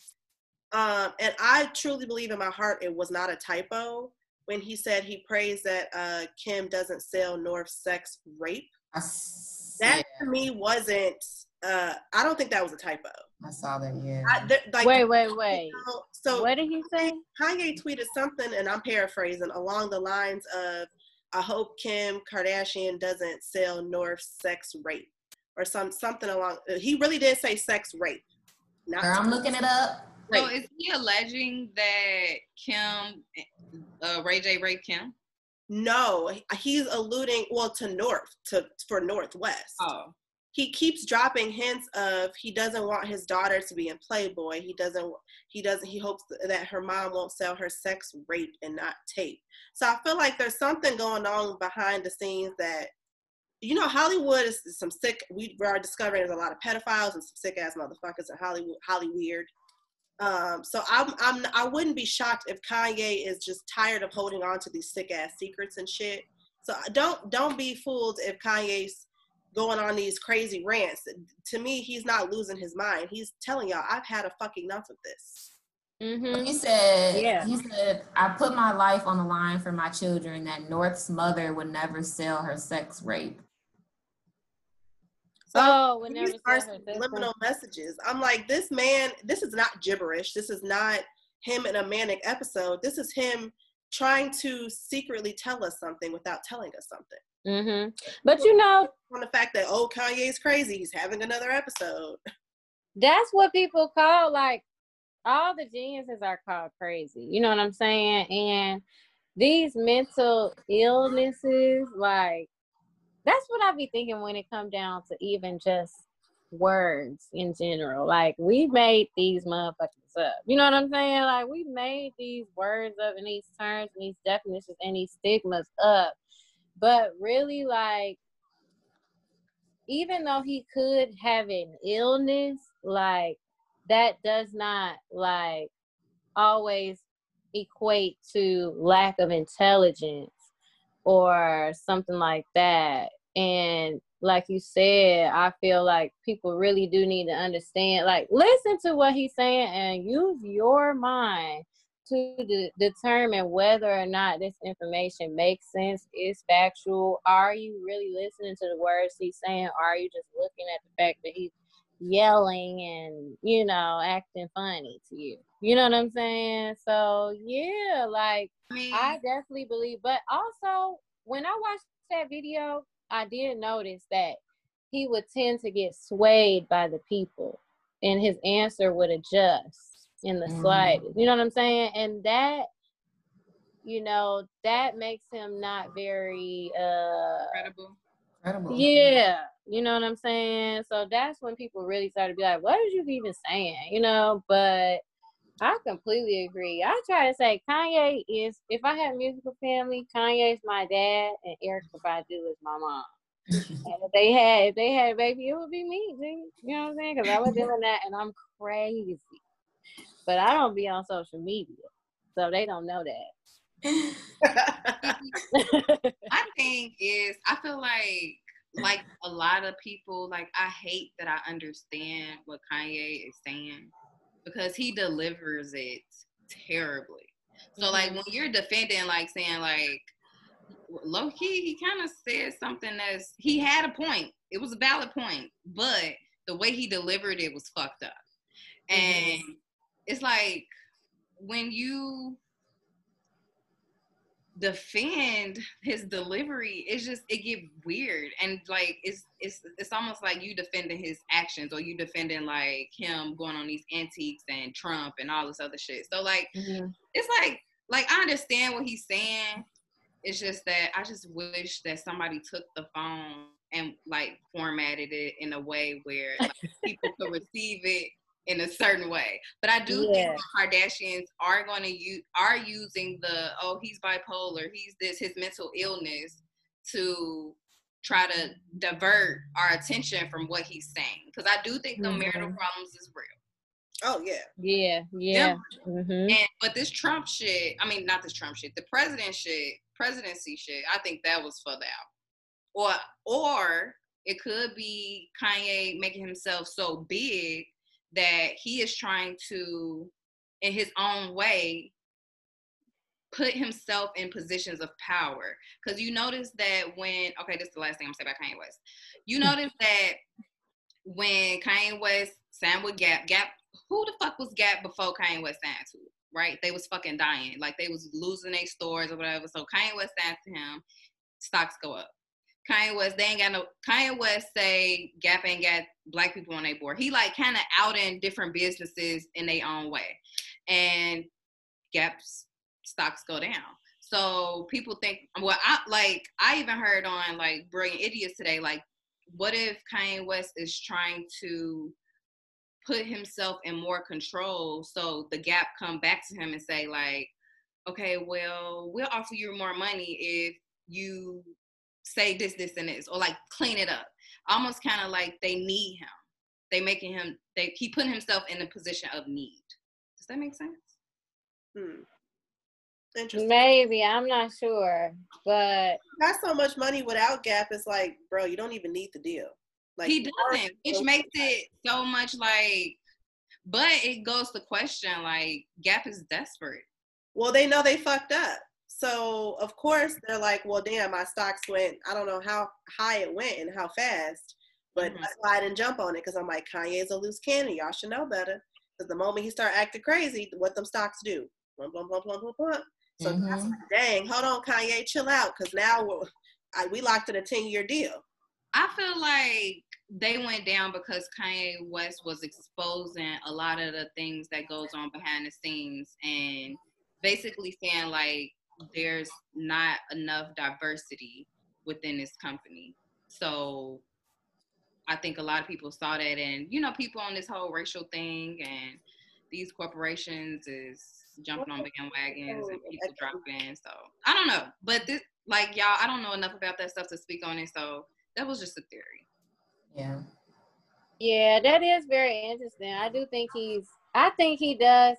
um, and I truly believe in my heart it was not a typo when he said he prays that uh, Kim doesn't sell North sex rape. I, s- That yeah, to me wasn't. Uh, I don't think that was a typo. I saw that. Yeah. I, th- like, wait, wait, wait. you know, so What did he say? Kanye tweeted something, and I'm paraphrasing along the lines of, "I hope Kim Kardashian doesn't sell North sex rape." Or some something along. He really did say sex rape. Not Girl, I'm looking it up. So is he alleging that Kim, uh, Ray J raped Kim? No, he's alluding well to North to for North West. Oh, he keeps dropping hints of he doesn't want his daughter to be in Playboy. He doesn't. He doesn't. He hopes that her mom won't sell her sex rape and not tape. So I feel like there's something going on behind the scenes that, you know, Hollywood is some sick. We are discovering there's a lot of pedophiles and some sick ass motherfuckers in Hollywood. Hollyweird. Um, so I'm, I'm, I wouldn't be shocked if Kanye is just tired of holding on to these sick ass secrets and shit. So don't, don't be fooled if Kanye's going on these crazy rants. To me, he's not losing his mind. He's telling y'all, I've had a fucking enough of this. Mm-hmm. He said, yeah. he said, I put my life on the line for my children that North's mother would never sell her sex rape. So oh, would never sell her subliminal messages. I'm like, this man, this is not gibberish. This is not him in a manic episode. This is him trying to secretly tell us something without telling us something. Mm-hmm. But you know, on the fact that oh Kanye's crazy, he's having another episode. That's what people call like all the geniuses are called crazy. You know what I'm saying? And these mental illnesses, like that's what I be thinking when it come down to even just words in general. Like we made these motherfuckers up. You know what I'm saying? Like we made these words up and these terms and these definitions and these stigmas up but really, like, even though he could have an illness, like, that does not, like, always equate to lack of intelligence or something like that. And like you said, I feel like people really do need to understand, like, listen to what he's saying and use your mind to de- determine whether or not this information makes sense, is factual. Are you really listening to the words he's saying? Or are you just looking at the fact that he's yelling and, you know, acting funny to you? You know what I'm saying? So, yeah, like, I, I definitely believe. But also, when I watched that video, I did notice that he would tend to get swayed by the people and his answer would adjust in the mm. slightest. You know what I'm saying? And that, you know, that makes him not very uh credible. Credible. Yeah. You know what I'm saying? So that's when people really start to be like, what are you even saying? You know, but I completely agree. I try to say Kanye is if I had a musical family, Kanye's my dad and Erykah Badu is my mom. and if they had if they had a baby, it would be me, dude. You know what I'm saying? Because I was doing that and I'm crazy but I don't be on social media, so they don't know that. I think is I feel like like a lot of people like I hate that I understand what Kanye is saying because he delivers it terribly. So like mm-hmm. when you're defending like saying like low key he kind of said something that's he had a point. It was a valid point, but the way he delivered it was fucked up. And mm-hmm it's like when you defend his delivery it's just it get weird. And like it's it's it's almost like you defending his actions or you defending like him going on these antiques and trump and all this other shit. So like mm-hmm. it's like like i understand what he's saying. It's just that i just wish that somebody took the phone and like formatted it in a way where like, people could receive it in a certain way. But I do yeah. think the Kardashians are going to use are using the oh he's bipolar, he's this his mental illness to try to divert our attention from what he's saying because I do think the mm-hmm. marital problems is real. Oh yeah. Yeah, yeah. Mm-hmm. And but this Trump shit, I mean not this Trump shit, the president shit, presidency shit, I think that was for the out. Or or it could be Kanye making himself so big that he is trying to, in his own way, put himself in positions of power. Because you notice that when, okay, this is the last thing I'm gonna say about Kanye West. You hmm. notice that when Kanye West signed with Gap, Gap, who the fuck was Gap before Kanye West signed to? Right? They was fucking dying. Like they was losing their stores or whatever. So Kanye West signed to him, stocks go up. Kanye West, they ain't got no Kanye West say Gap ain't got black people on their board. He like kind of out in different businesses in their own way. And Gap's stocks go down. So people think, well, I like I even heard on like Brilliant Idiots today, like, what if Kanye West is trying to put himself in more control so the gap come back to him and say like okay well we'll offer you more money if you say this this and this or like clean it up almost kind of like they need him they making him they he putting himself in a position of need does that make sense Hmm. Interesting. Maybe I'm not sure, but Got so much money without Gap. It's like, bro, you don't even need the deal. Like he doesn't which makes it so much like but it goes to question like gap is desperate Well, they know they fucked up. So of course they're like, well, damn, my stocks went. I don't know how high it went and how fast, but Mhm. that's why I didn't jump on it because I'm like, Kanye's a loose cannon. Y'all should know better. Because the moment he start acting crazy, what them stocks do? Plump, plump, plump, plump, plump, plump. So Mhm. like, dang, hold on, Kanye, chill out, because now we're, I, we locked in a ten year deal. I feel like they went down because Kanye West was exposing a lot of the things that goes on behind the scenes and basically saying like there's not enough diversity within this company. So I think a lot of people saw that and you know people on this whole racial thing and these corporations is jumping on bandwagons and people dropping. So I don't know. But this like y'all I don't know enough about that stuff to speak on it. So that was just a theory. Yeah. yeah, that is very interesting. I do think he's. I think he does.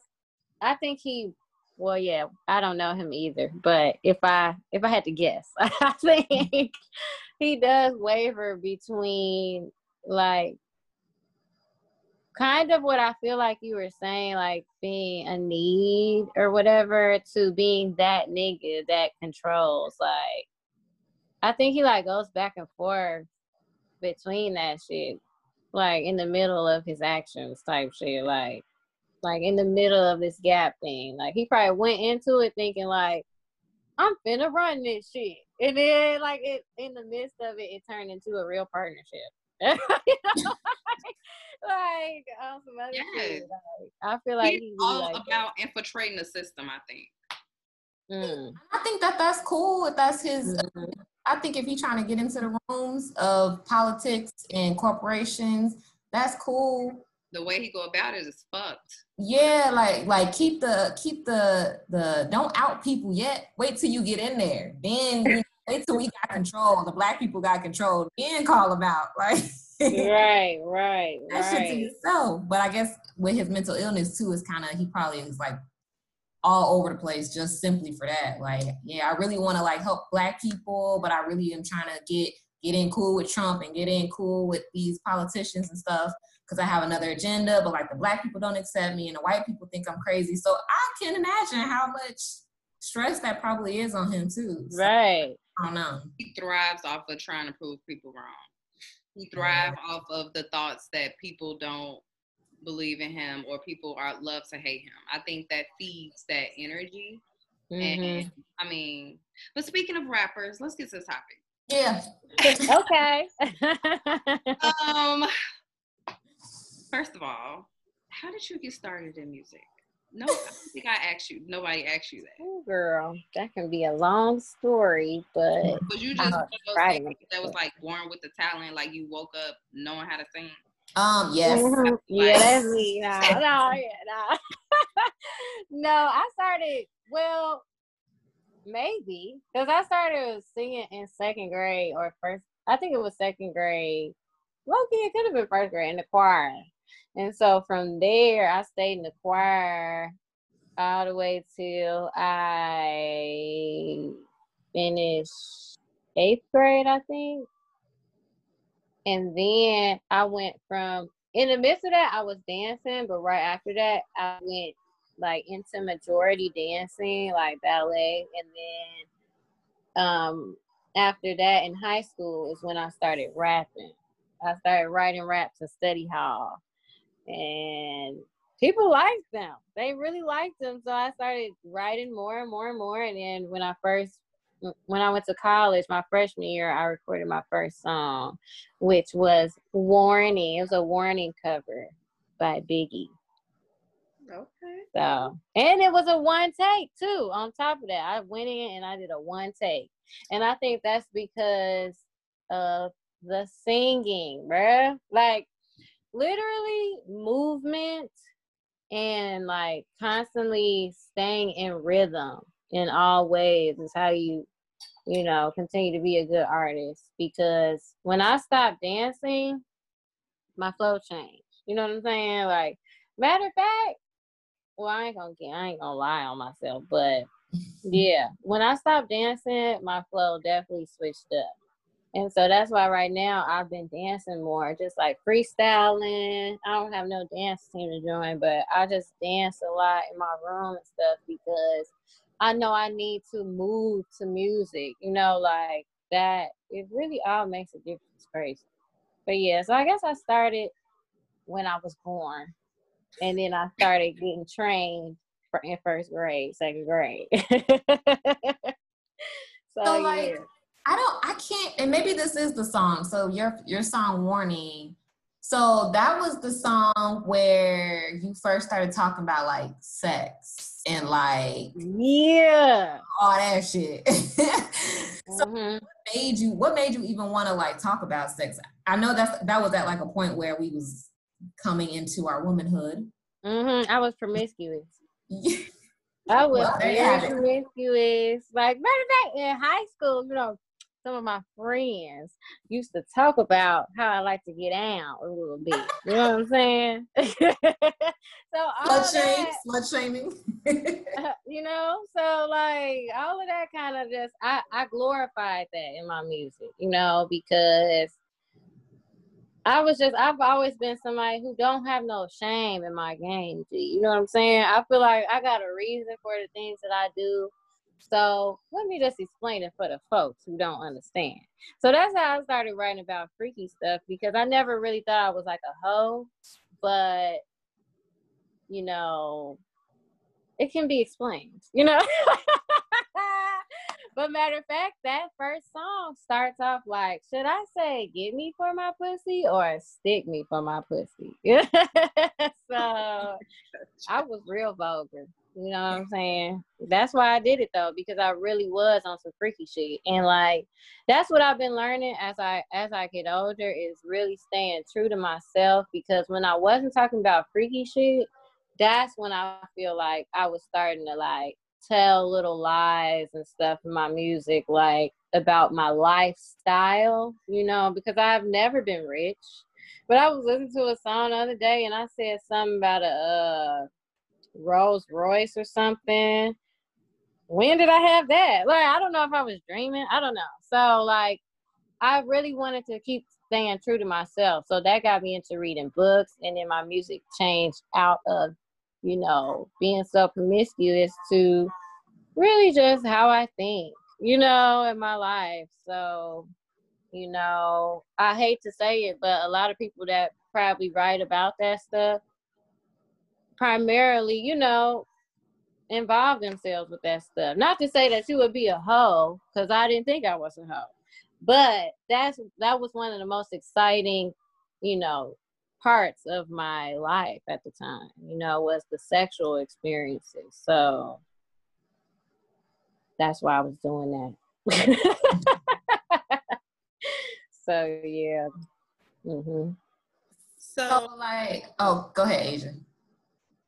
I think he. Well, yeah, I don't know him either. But if I if I had to guess, I think he does waver between like kind of what I feel like you were saying, like being a need or whatever, to being that nigga that controls. Like, I think he like goes back and forth between that shit, like in the middle of his actions type shit, like, like in the middle of this gap thing. Like he probably went into it thinking like, I'm finna run this shit, and then like it in the midst of it, it turned into a real partnership. You know? like on some other shit. Yes. Like, I feel like He's he all like about infiltrating the system, I think. Mm, I think that that's cool. If that's his, mhm. I think if he's trying to get into the rooms of politics and corporations, that's cool. The way he go about it is fucked. Yeah, like like keep the keep the the don't out people yet. Wait till you get in there. Then you know, wait till we got control. The black people got control. Then call them out. Like right, right, that shit to right. yourself. But I guess with his mental illness too, is kind of he probably is like all over the place just simply for that. Like, yeah, I really want to like help black people, but I really am trying to get get in cool with Trump and get in cool with these politicians and stuff because I have another agenda. But like the black people don't accept me and the white people think I'm crazy. So I can imagine how much stress that probably is on him too. So, Right. I don't know. He thrives off of trying to prove people wrong. He thrives off of the thoughts that people don't believe in him or people are love to hate him. I think that feeds that energy. Mhm. And I mean, but speaking of rappers, let's get to the topic. Yeah. Okay. Um, first of all, how did you get started in music? No, I don't think I asked you. Nobody asked you that. Ooh, girl, that can be a long story, but Was you just one of those try to things make it that was like born with the talent, like you woke up knowing how to sing? Um. Yes. Mhm. yeah, that's me. No, no, yeah, no. no, I started, well, maybe, because I started singing in second grade or first, I think it was second grade. Loki, it could have been first grade in the choir. And so from there, I stayed in the choir all the way till I finished eighth grade, I think. And then I went from in the midst of that, I was dancing, but right after that, I went like into majority dancing, like ballet, and then um after that in high school is when I started rapping. I started writing raps in study hall, and people liked them. They really liked them, so I started writing more and more and more. And then when I first when I went to college, my freshman year, I recorded my first song, which was Warning. It was a Warning cover by Biggie. Okay. So, and it was a one take too. On top of that, I went in and I did a one take, and I think that's because of the singing, bruh. Like, literally, movement and like constantly staying in rhythm in all ways is how you, you know, continue to be a good artist. Because when I stopped dancing, my flow changed. You know what I'm saying? Like, matter of fact, well, I ain't gonna get, I ain't gonna lie on myself, but yeah, when I stopped dancing, my flow definitely switched up. And so that's why right now I've been dancing more, just like freestyling. I don't have no dance team to join, but I just dance a lot in my room and stuff because I know I need to move to music, you know, like that. It really all makes a difference. Crazy. But yeah, so I guess I started when I was born and then I started getting trained for in first grade, second grade. so, So, like, yeah. I don't I can't and maybe this is the song. So your your song warning. So that was the song where you first started talking about like sex and like yeah. all that shit. so Mhm. made you what made you even want to like talk about sex? I know that's that was at like a point where we was coming into our womanhood. Mhm. I was promiscuous. I was Well, there you have very promiscuous. Like matter of fact, in high school, you know, some of my friends used to talk about how I like to get out a little bit. You know what I'm saying? so all Slut shame, slut shaming. you know so like all of that kind of just i i glorified that in my music you know because i was just i've always been somebody who don't have no shame in my game G. you know what i'm saying i feel like i got a reason for the things that i do so let me just explain it for the folks who don't understand so that's how i started writing about freaky stuff because i never really thought i was like a hoe but you know it can be explained, you know. but matter of fact, that first song starts off like, should I say "get me for my pussy" or "stick me for my pussy"? so I was real vulgar. You know what I'm saying? That's why I did it though, because I really was on some freaky shit. And like that's what I've been learning as I as I get older is really staying true to myself because when I wasn't talking about freaky shit, that's when I feel like I was starting to like tell little lies and stuff in my music, like about my lifestyle, you know, because I've never been rich. But I was listening to a song the other day and I said something about a uh, Rolls Royce or something. When did I have that? Like, I don't know if I was dreaming. I don't know. So, like, I really wanted to keep staying true to myself. So that got me into reading books, and then my music changed out of, you know, being so promiscuous to really just how I think, you know, in my life. So, you know, I hate to say it, but a lot of people that probably write about that stuff primarily, you know, involve themselves with that stuff. Not to say that you would be a hoe, because I didn't think I was a hoe. But that's that was one of the most exciting, you know, parts of my life at the time, you know, was the sexual experiences. So that's why I was doing that. so yeah. hmm so So, like, oh, go ahead, Asia.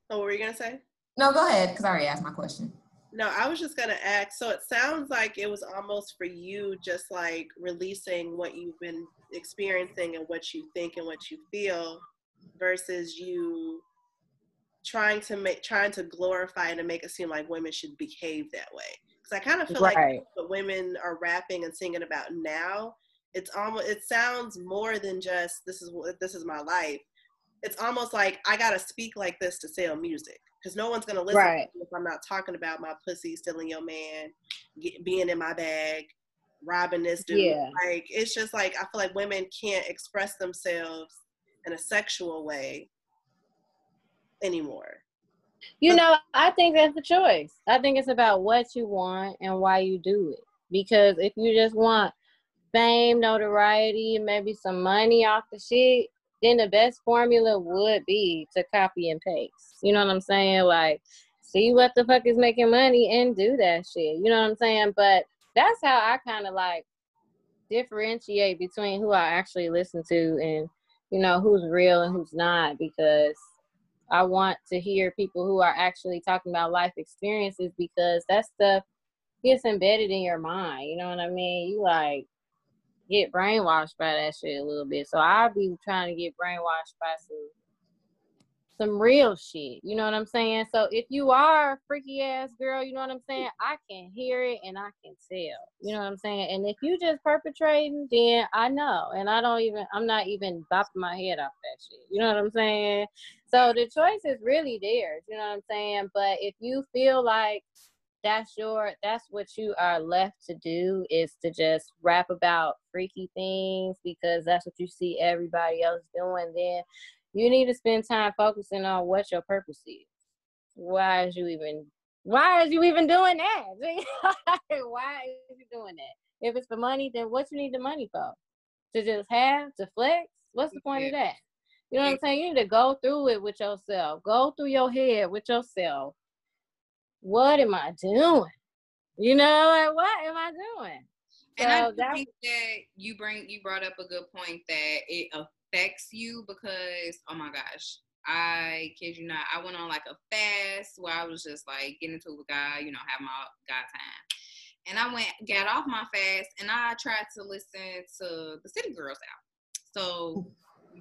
Oh, what were you gonna say? No, go ahead, because I already asked my question. No, I was just gonna ask. So it sounds like it was almost for you, just like releasing what you've been experiencing and what you think and what you feel, versus you trying to make trying to glorify and to make it seem like women should behave that way. Because I kind of feel like Right. what women are rapping and singing about now, it's almost it sounds more than just this is what this is my life. It's almost like I gotta speak like this to sell music because no one's gonna listen Right. to if I'm not talking about my pussy stealing your man, get, being in my bag, robbing this dude. Yeah. Like it's just like I feel like women can't express themselves in a sexual way anymore. You know, I think that's the choice. I think it's about what you want and why you do it. Because if you just want fame, notoriety, maybe some money off the shit, then the best formula would be to copy and paste. You know what I'm saying? Like, see what the fuck is making money and do that shit. You know what I'm saying? But that's how I kind of like differentiate between who I actually listen to and you know who's real and who's not because I want to hear people who are actually talking about life experiences because that stuff gets embedded in your mind. You know what I mean? You like get brainwashed by that shit a little bit. So I'll be trying to get brainwashed by some some real shit. You know what I'm saying? So if you are a freaky ass girl, you know what I'm saying? I can hear it and I can tell. You know what I'm saying? And if you just perpetrating, then I know. And I don't even I'm not even bopping my head off that shit. You know what I'm saying? So the choice is really theirs, you know what I'm saying? But if you feel like that's your that's what you are left to do is to just rap about freaky things because that's what you see everybody else doing, then you need to spend time focusing on what your purpose is. Why is you even why is you even doing that? why is you doing that? If it's for money, then what you need the money for? To just have, to flex? What's the point of that? You know what I'm saying? You need to go through it with yourself. Go through your head with yourself. What am I doing? You know, like what am I doing? And so I think that you bring you brought up a good point that it affects you because oh my gosh, I kid you not, I went on like a fast where I was just like getting into a guy, you know, have my God time. And I went, got off my fast, and I tried to listen to the City Girls out. So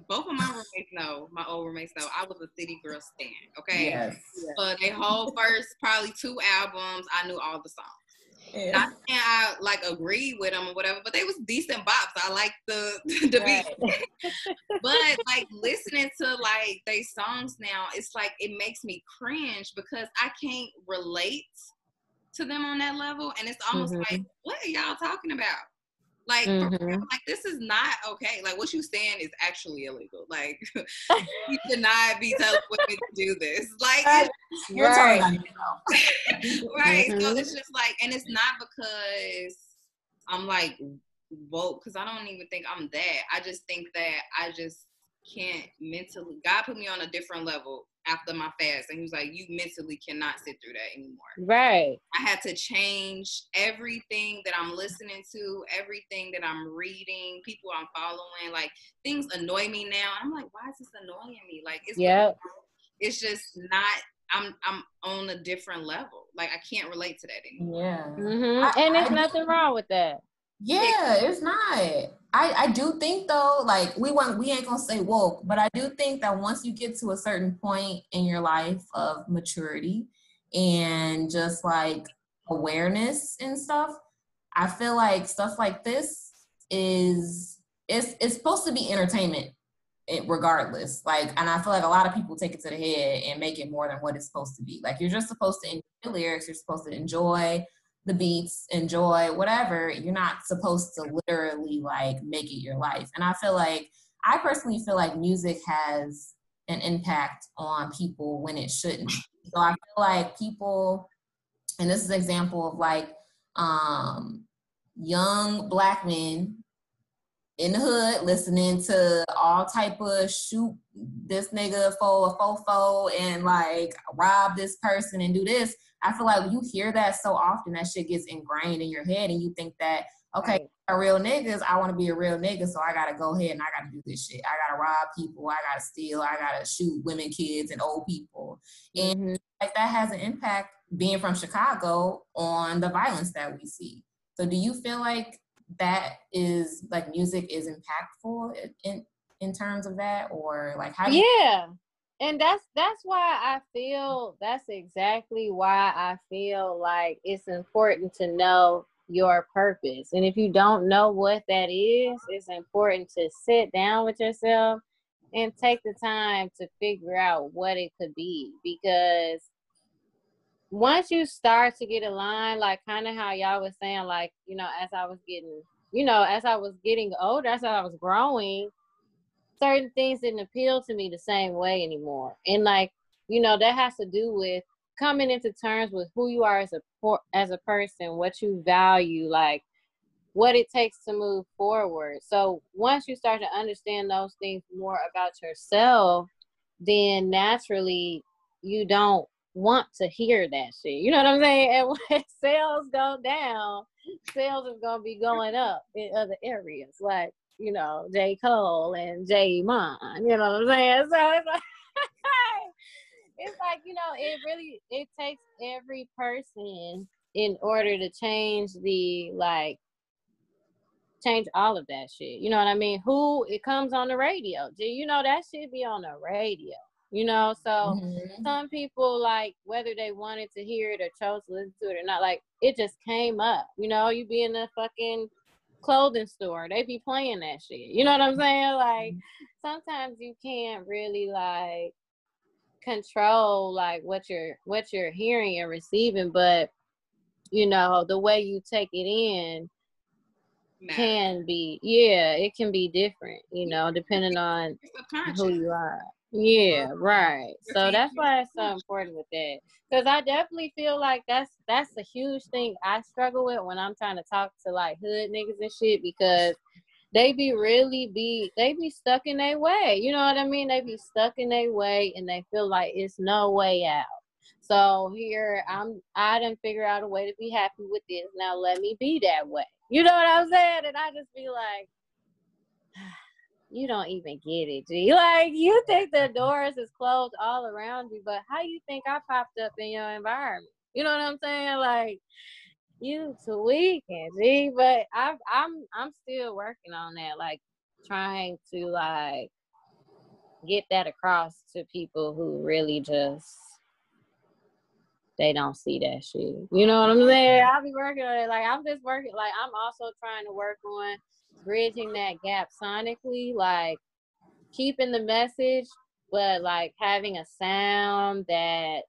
both of my roommates know, my old roommates know, I was a City Girl stan. Okay, yes. For their whole first probably two albums, I knew all the songs. Yeah. Not saying I like agree with them or whatever, but they was decent bops. I like the the right. beat. but like listening to like they songs now, it's like it makes me cringe because I can't relate to them on that level. And it's almost mm-hmm. like, what are y'all talking about? Like, mm-hmm. like this is not okay. Like what you saying is actually illegal. Like you should not be telling women to do this. Like you're right. right. Mm-hmm. So it's just like, and it's not because I'm like woke because I don't even think I'm that. I just think that I just can't mentally. God put me on a different level after my fast and he was like you mentally cannot sit through that anymore. Right. I had to change everything that i'm listening to everything that i'm reading people i'm following like things annoy me now i'm like why is this annoying me? Like it's yeah it's just not i'm i'm on a different level. Like i can't relate to that anymore. Yeah. Mm-hmm. I, and there's I, nothing wrong with that. Yeah it's not I, I do think though, like we want we ain't gonna say woke, but I do think that once you get to a certain point in your life of maturity and just like awareness and stuff, I feel like stuff like this is it's it's supposed to be entertainment eh, regardless. Like, and I feel like a lot of people take it to the head and make it more than what it's supposed to be. Like, you're just supposed to enjoy lyrics. You're supposed to enjoy the beats, enjoy whatever. You're not supposed to literally like make it your life. And I feel like I personally feel like music has an impact on people when it shouldn't. So I feel like people, and this is an example of like um, young black men in the hood listening to all type of shoot this nigga for a fofo and like rob this person and do this I feel like you hear that so often, that shit gets ingrained in your head, and you think that okay, right. real niggas, I want to be a real nigga, so I gotta go ahead and I gotta do this shit. I gotta rob people, I gotta steal, I gotta shoot women, kids, and old people, and mm-hmm. like that has an impact being from Chicago on the violence that we see. So, do you feel like that is like music is impactful in in terms of that, or like how? yeah, and that's that's why I feel that's exactly why I feel like it's important to know your purpose. And if you don't know what that is, it's important to sit down with yourself and take the time to figure out what it could be because once you start to get aligned like kind of how y'all was saying like you know as i was getting you know as i was getting older as i was growing certain things didn't appeal to me the same way anymore. And like, you know, that has to do with coming into terms with who you are as a as a person, what you value, like what it takes to move forward. So once you start to understand those things more about yourself, then naturally you don't want to hear that shit. You know what I'm saying? And when sales go down, sales is gonna be going up in other areas, like you know J Cole and J Mon. You know what I'm saying? So it's like. it's like you know it really it takes every person in order to change the like change all of that shit you know what i mean who it comes on the radio do you know that should be on the radio you know? So mm-hmm. some people like whether they wanted to hear it or chose to listen to it or not like it just came up you know? You be in a fucking clothing store they be playing that shit you know what i'm saying? Like mm-hmm. sometimes you can't really like control like what you're what you're hearing and receiving but you know the way you take it in can be yeah it can be different you know depending on who you are yeah right so that's why it's so important with that because i definitely feel like that's that's a huge thing i struggle with when i'm trying to talk to like hood niggas and shit because they be really be they be stuck in their way. You know what I mean? They be stuck in their way and they feel like it's no way out. So here I'm I didn't figure out a way to be happy with this. Now let me be that way. You know what I'm saying? And I just be like, you don't even get it, G. Like you think the doors is closed all around you, but how you think I popped up in your environment? You know what I'm saying? Like you tweaking, G. But I, I'm I'm still working on that, like trying to like get that across to people who really just they don't see that shit. You know what I'm saying? I'll be working on it. Like I'm just working. Like I'm also trying to work on bridging that gap sonically, like keeping the message, but like having a sound that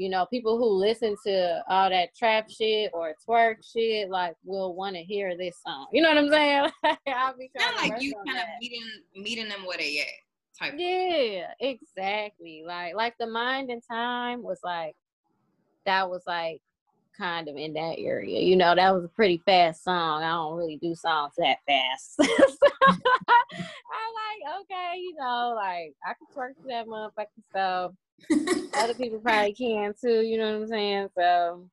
you know, people who listen to all that trap shit or twerk shit, like, will want to hear this song. You know what I'm saying? I'll be trying kind like you kind that. of meeting meeting them where they at. Type yeah, exactly. Like, like the mind and time was like, that was like kind of in that area. You know, that was a pretty fast song. I don't really do songs that fast. so, I'm like, okay, you know, like I can twerk to that motherfucking stuff. Other people probably can too, you know what I'm saying? So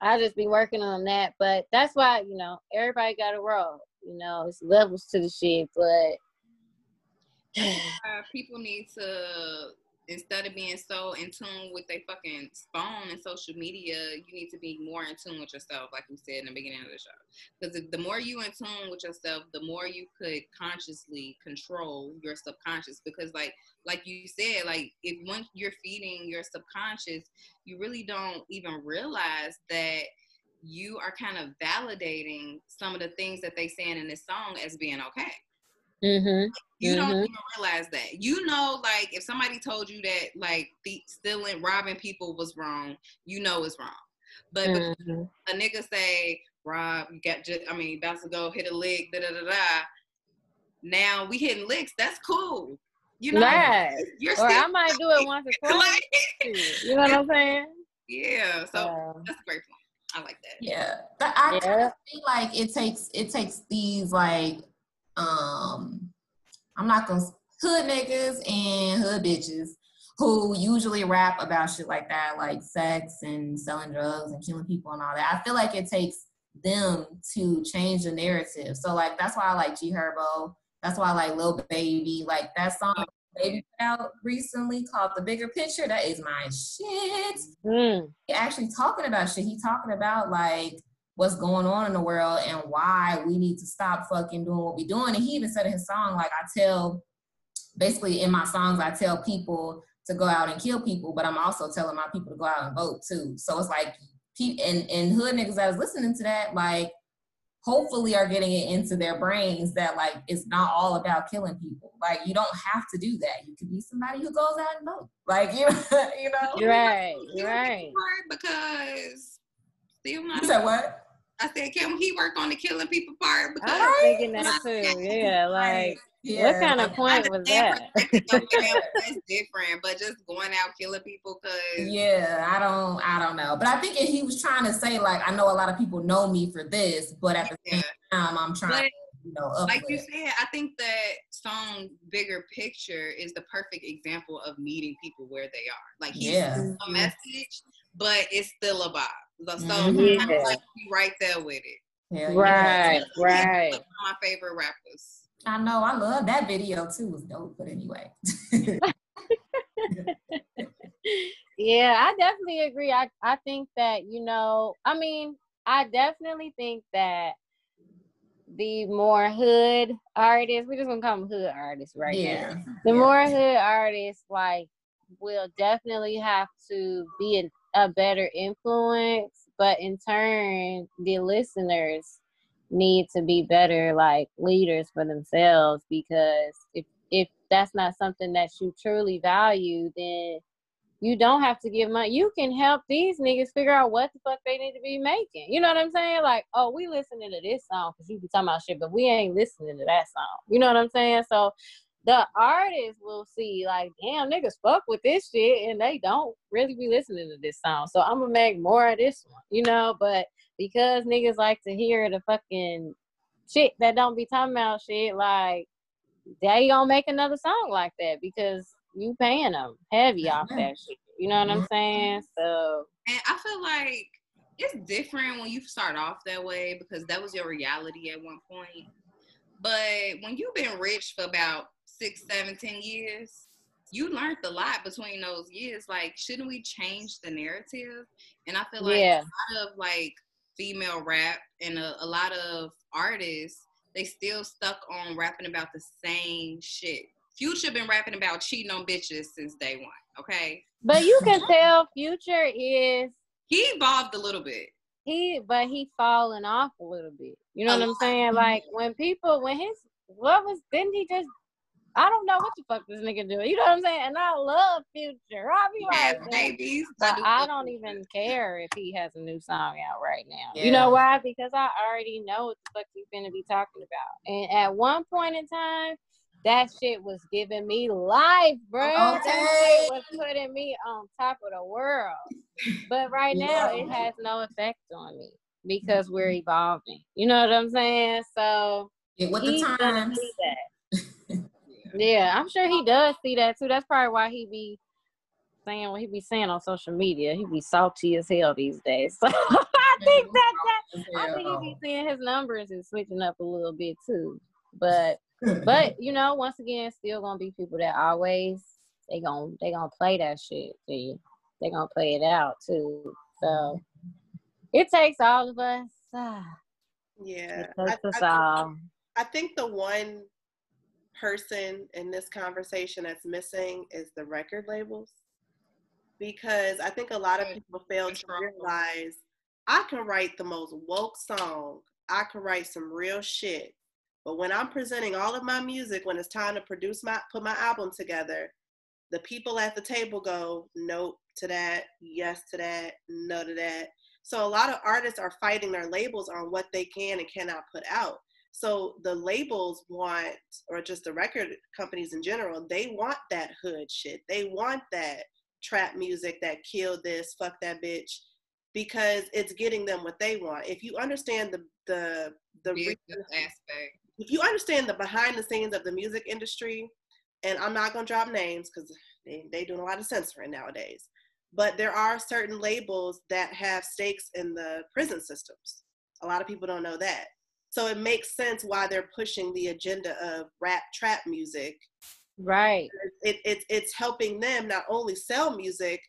I just be working on that. But that's why, you know, everybody got a role. You know, it's levels to the shit, but uh, people need to instead of being so in tune with their fucking phone and social media, you need to be more in tune with yourself, like we said in the beginning of the show. Because the more you in tune with yourself, the more you could consciously control your subconscious. Because like like you said, like if once you're feeding your subconscious, you really don't even realize that you are kind of validating some of the things that they saying in this song as being okay. Mm-hmm. You mm-hmm. don't even realize that. You know, like if somebody told you that like the stealing, robbing people was wrong, you know it's wrong. But mm-hmm. a nigga say, Rob, you got just, I mean, about to go hit a lick, da da da da. Now we hitting licks. That's cool. You know, right. you're or I might do it once or twice. you know what I'm saying? Yeah. So uh, that's a great point. I like that. Yeah, but I yeah. kind of feel like it takes it takes these like um I'm not gonna hood niggas and hood bitches who usually rap about shit like that, like sex and selling drugs and killing people and all that. I feel like it takes them to change the narrative. So like that's why I like G Herbo. That's why I like Lil Baby. Like that song Baby put out recently called The Bigger Picture. That is my shit. Mm. He actually talking about shit. He talking about like what's going on in the world and why we need to stop fucking doing what we're doing. And he even said in his song, like I tell, basically in my songs, I tell people to go out and kill people, but I'm also telling my people to go out and vote too. So it's like, and, and hood niggas that was listening to that, like, hopefully are getting it into their brains that like it's not all about killing people. Like you don't have to do that. You could be somebody who goes out and vote. Like you, you know. Right, right. Because still not. You said what? I said, can he work on the killing people part? Because I'm thinking that too. Yeah, like What kind of point was that? That's different, but just going out killing people because Yeah, I don't, I don't know. But I think he was trying to say like, I know a lot of people know me for this, but at the same time, I'm trying. But to, you know, like you said, I think that song "Bigger Picture" is the perfect example of meeting people where they are. Like he's Yeah. a message, but it's still a vibe. So so Mhm. I'm like right there with it. Hell yeah. Right, right. One of my favorite rappers. I know. I love that video too. It was dope. But anyway. Yeah, I definitely agree. I, I think that, you know, I mean, I definitely think that the more hood artists, we're just gonna call them hood artists right now. yeah. The Yeah. more hood artists like will definitely have to be an, a better influence, but in turn, the listeners need to be better like leaders for themselves because if if that's not something that you truly value, then you don't have to give money. You can help these niggas figure out what the fuck they need to be making. You know what I'm saying? Like, oh, we listening to this song because you be talking about shit, but we ain't listening to that song. You know what I'm saying? So the artists will see, like, damn, niggas fuck with this shit and they don't really be listening to this song. So I'm gonna make more of this one, you know? But because niggas like to hear the fucking shit that don't be talking about shit, like, they gonna make another song like that because you paying them heavy off that shit. You know what I'm saying? So And I feel like it's different when you start off that way because that was your reality at one point. But when you've been rich for about six, seven, ten years, you learned a lot between those years. Like, shouldn't we change the narrative? And I feel like Yeah. a lot of like female rap and a, a lot of artists, they still stuck on rapping about the same shit. Future been rapping about cheating on bitches since day one. Okay, but you can tell future is he evolved a little bit. he but he falling off a little bit. You know A what I'm saying? Like when people when his what was didn't he just I don't know what the fuck this nigga doing. You know what I'm saying? And I love Future. I be Yeah, like, babies. But do I don't Future. even care if he has a new song out right now. You know why? Because I already know what the fuck he's gonna be talking about. And at one point in time, that shit was giving me life, bro. Oh, that shit was putting me on top of the world. But right now, it has no effect on me because we're evolving. You know what I'm saying? So Get with the he's gonna times. See that. Yeah, I'm sure he does see that too. That's probably why he be saying what he be saying on social media. He be salty as hell these days. So I think that, that I think he be seeing his numbers is switching up a little bit too. But but you know, once again, still gonna be people that always they gonna they gonna play that shit to you. They gonna play it out too. So it takes all of us. ah, Yeah. It I, us I- all. I think the one person in this conversation that's missing is the record labels. Because I think a lot of people fail to realize I can write the most woke song. I can write some real shit. But when I'm presenting all of my music, when it's time to produce my put my album together, the people at the table go, nope to that, yes to that, no to that. So a lot of artists are fighting their labels on what they can and cannot put out. So the labels want, or just the record companies in general, they want that hood shit. They want that trap music that killed this, fuck that bitch, because it's getting them what they want. If you understand the the the reasons- aspect. if you understand the behind the scenes of the music industry, and I'm not gonna drop names because they they doing a lot of censoring nowadays, but there are certain labels that have stakes in the prison systems. A lot of people don't know that. So it makes sense why they're pushing the agenda of rap trap music. Right. It, it, it's helping them not only sell music,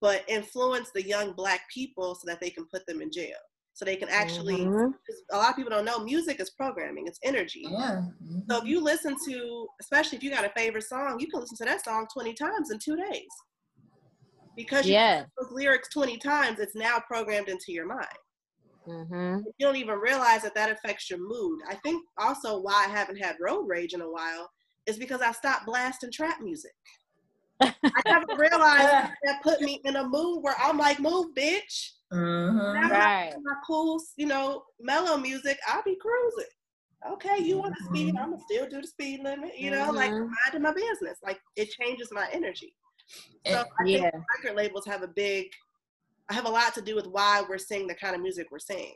but influence the young black people so that they can put them in jail. So they can actually, Mhm. 'cause a lot of people don't know, music is programming, it's energy. Yeah. So if you listen to, especially if you got a favorite song, you can listen to that song 20 times in two days. Because you Yeah. heard those lyrics 20 times, it's now programmed into your mind. Mhm. You don't even realize that that affects your mood. I think also why I haven't had road rage in a while is because I stopped blasting trap music. I never realized that put me in a mood where I'm like, move, bitch. Mhm. Right. my cool, you know, mellow music, I'll be cruising. okay, you want to speed, I'm gonna still do the speed limit. You know, like Mhm. minding my business. Like it changes my energy. So I Yeah. think record labels have a big, I have a lot to do with why we're seeing the kind of music we're seeing.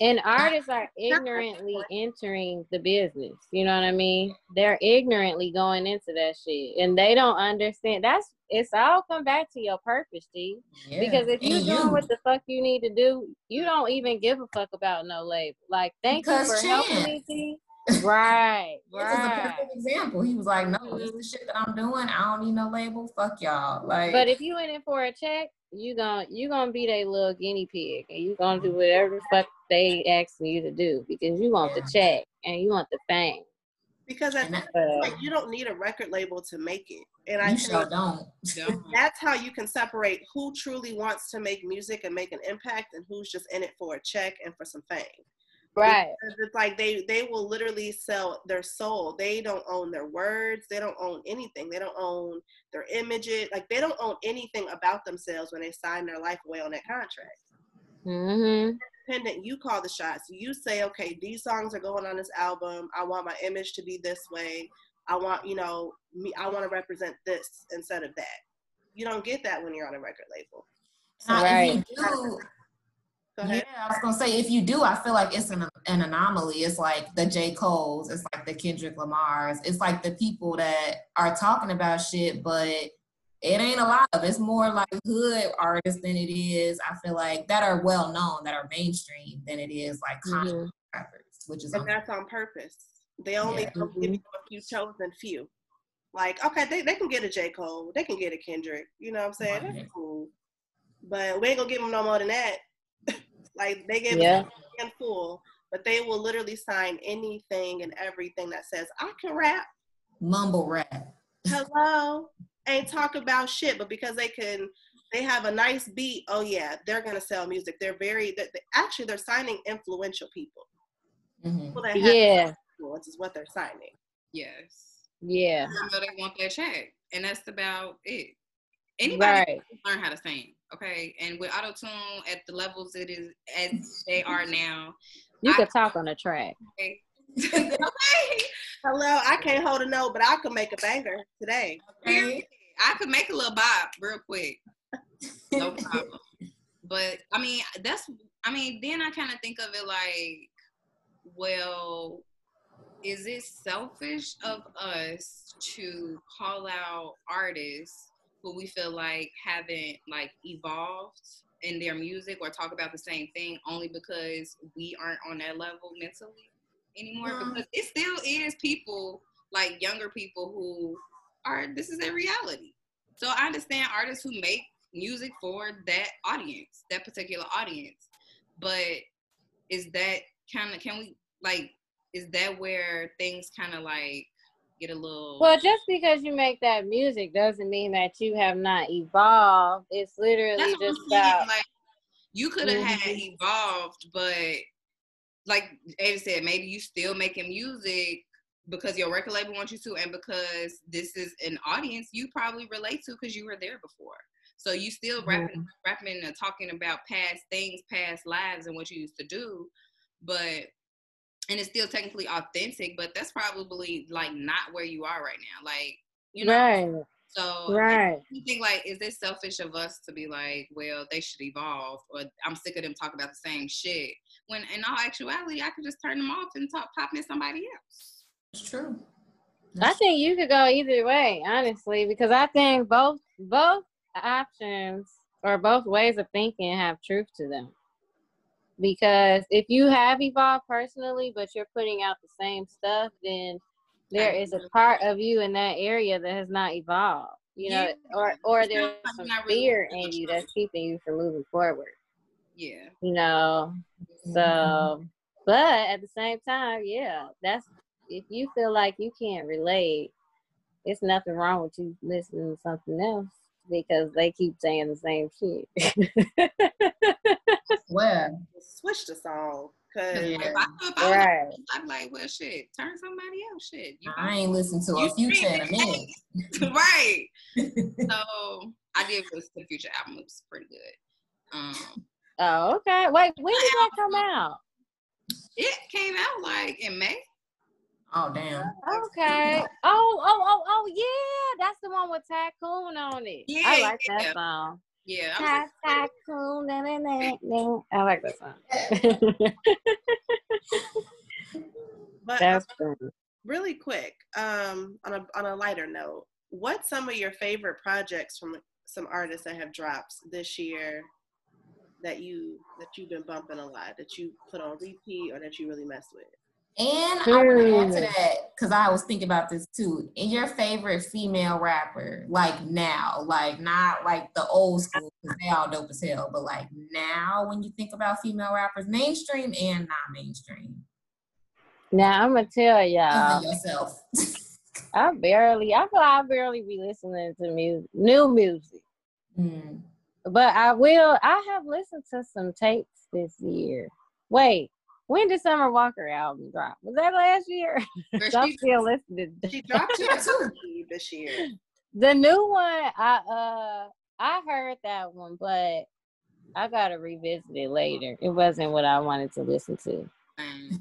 And artists are ignorantly entering the business. You know what I mean? They're ignorantly going into that shit. And they don't understand. That's it's all come back to your purpose, G. Yeah. Because if you're doing you. what the fuck you need to do, you don't even give a fuck about no label. Like, thank Because you for helping me, G. Right, This is a right. perfect example. He was like, "No, this mm-hmm. is the shit that I'm doing. I don't need no label. Fuck y'all." Like, But if you went in it for a check, you gon' you gonna be their little guinea pig, and you gonna do whatever the fuck they asking you to do because you want the check and you want the fame. Because at And that- that Uh, point, you don't need a record label to make it. And I you think sure don't. Don't. that's how you can separate who truly wants to make music and make an impact and who's just in it for a check and for some fame. Right. Because It's like they they will literally sell their soul. They don't own their words. They don't own anything. They don't own their images. Like they don't own anything about themselves when they sign their life away on that contract. Mm-hmm. Independent, you call the shots. You say, okay, these songs are going on this album. I want my image to be this way. I want, you know, me. I want to represent this instead of that. You don't get that when you're on a record label. Now, Right. if you do, Go ahead. Yeah, I was gonna say if you do, I feel like it's an an anomaly. It's like the J. Cole's, it's like the Kendrick Lamar's, it's like the people that are talking about shit, but it ain't a lot of. It's more like hood artists than it is. I feel like that are well known, that are mainstream, than it is like conscious Mhm. rappers, which is and that's on purpose. They only Yeah. give you a few chosen few. Like, okay, they, they can get a J. Cole, they can get a Kendrick, you know what I'm saying? Right. That's cool. But we ain't gonna give them no more than that. Like they give Yeah. them in full, but they will literally sign anything and everything that says, I can rap. mumble rap. Hello. Ain't talk about shit, but because they can they have a nice beat, oh yeah, they're gonna sell music. They're very they they- actually they're signing influential people. Mhm. People that have Yeah, influence is what they're signing. Yes. yeah, I know they want their check, and that's about it. Anybody right. can learn how to sing, okay? And with auto tune at the levels it is as they are now, You I- could talk on a track. okay. okay. Hello, I can't hold a note, but I can make a banger today. Okay. I could make a little bob real quick. No problem. but I mean, that's I mean, then I kind of think of it like, well, is it selfish of us to call out artists who we feel like haven't like evolved in their music or talk about the same thing only because we aren't on that level mentally anymore? No. Because it still is people like younger people who are this is their reality. So I understand artists who make music for that audience, that particular audience. But is that kind of can we like is that where things kind of like get a little Well, just because you make that music doesn't mean that you have not evolved. It's literally just about Like you could have had Mhm. evolved, but like Ava said, maybe you still making music because your record label wants you to, and because this is an audience you probably relate to because you were there before. So you still rapping, rapping and talking about past things, past lives, and what you used to do, but and it's still technically authentic, but that's probably like not where you are right now. Like you know, right, so right. you think like, is this selfish of us to be like, well, they should evolve, or I'm sick of them talking about the same shit? When in all actuality, I could just turn them off and talk popping at somebody else. It's true. I think you could go either way, honestly, because I think both both options or both ways of thinking have truth to them. Because if you have evolved personally, but you're putting out the same stuff, then there is a part of you in that area that has not evolved. You know, Yeah. or or there's like some really fear looking in you that's keeping you from moving forward. Yeah, You know, so, mm-hmm. but at the same time, yeah, that's if you feel like you can't relate, it's nothing wrong with you listening to something else because they keep saying the same shit. Where? Switch the song. 'Cause Cause Yeah. if I, if I was, right. I'm like, well, shit, turn somebody else. Shit, you I ain't listen to You a future in a screaming. minute. right. So I did listen to the Future album. It was pretty good. Um, Oh, okay. Wait, when did that come out? It came out like in May. Oh damn. Okay. Oh, oh, oh, oh, yeah. That's the one with Tycoon on it. Yeah, I like yeah. that song. Yeah. I like. I like that song. But That's um, really quick, um, on a on a lighter note, what's some of your favorite projects from some artists that have dropped this year that you that you've been bumping a lot, that you put on repeat or that you really mess with? And I want to add to that because I was thinking about this too. And your favorite female rapper, like now, like not like the old school, because they all dope as hell, but like now, when you think about female rappers, mainstream and non-mainstream, Now I'm gonna tell y'all. yourself. I barely. I feel like I barely be listening to music, new music. Mm. But I will. I have listened to some tapes this year. Wait, when did Summer Walker album drop? Was that last year? Girl, I'm still listening. She dropped it this year. The new one, I uh, I heard that one, but I gotta revisit it later. It wasn't what I wanted to listen to.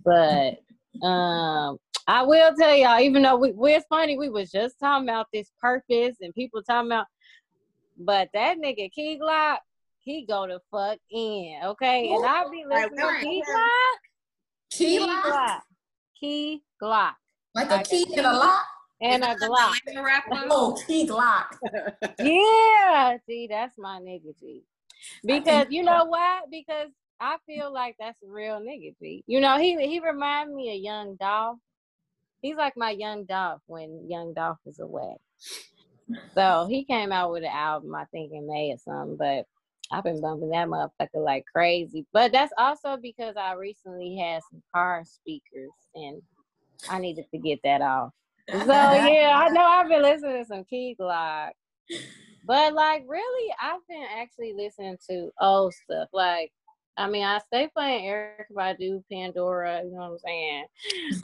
But um, I will tell y'all, even though we, it's funny, we was just talking about this purpose and people talking about, but that nigga Key Glock, he go to fuck in, okay? And I be Right, listening to. Key Glock, Key Key lock? Glock, Key Glock, like a key key. in a lock. and a is Glock. the Atlanta rapper? Oh, key Glock. Yeah, see, that's my nigga G. Because you know what? Because I feel like that's a real nigga G. You know, he he remind me of Young Dolph. He's like my Young Dolph when Young Dolph is away. So he came out with an album, I think in May or something, but I've been bumping that motherfucker like crazy. But that's also because I recently had some car speakers and I needed to get that off. So yeah, I know I've been listening to some Key Glock. But like really, I've been actually listening to old stuff. Like, I mean, I stay playing Erykah Badu, Pandora, you know what I'm saying?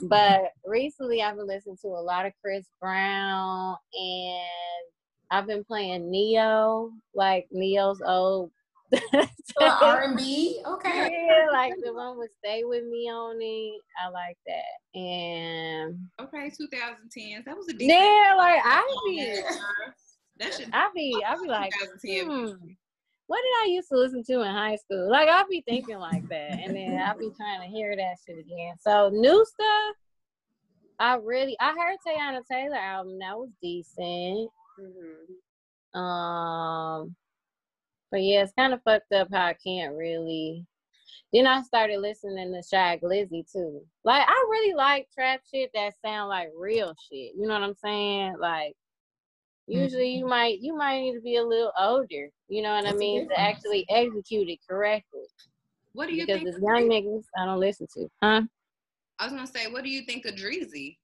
But recently I've been listening to a lot of Chris Brown and I've been playing Ne-Yo, like Ne-Yo's old R and B. Okay. Yeah, like the one with Stay With Me on it. I like that. And Okay, 2010s. That was a decent. yeah, like I be. That should. I be I be like hmm, what did I used to listen to in high school? Like I'll be thinking like that, and then I'll be trying to hear that shit again. So new stuff, I really I heard Teyana Taylor album that was decent. Mhm. Um, but yeah, it's kind of fucked up how I can't really. Then I started listening to Shy Glizzy too. Like I really like trap shit that sound like real shit. You know what I'm saying? Like usually mm-hmm. you might you might need to be a little older. You know what I That's a mean to actually execute it correctly. What do you Because think? the young niggas I don't listen to, huh? I was gonna say, what do you think of Dreezy?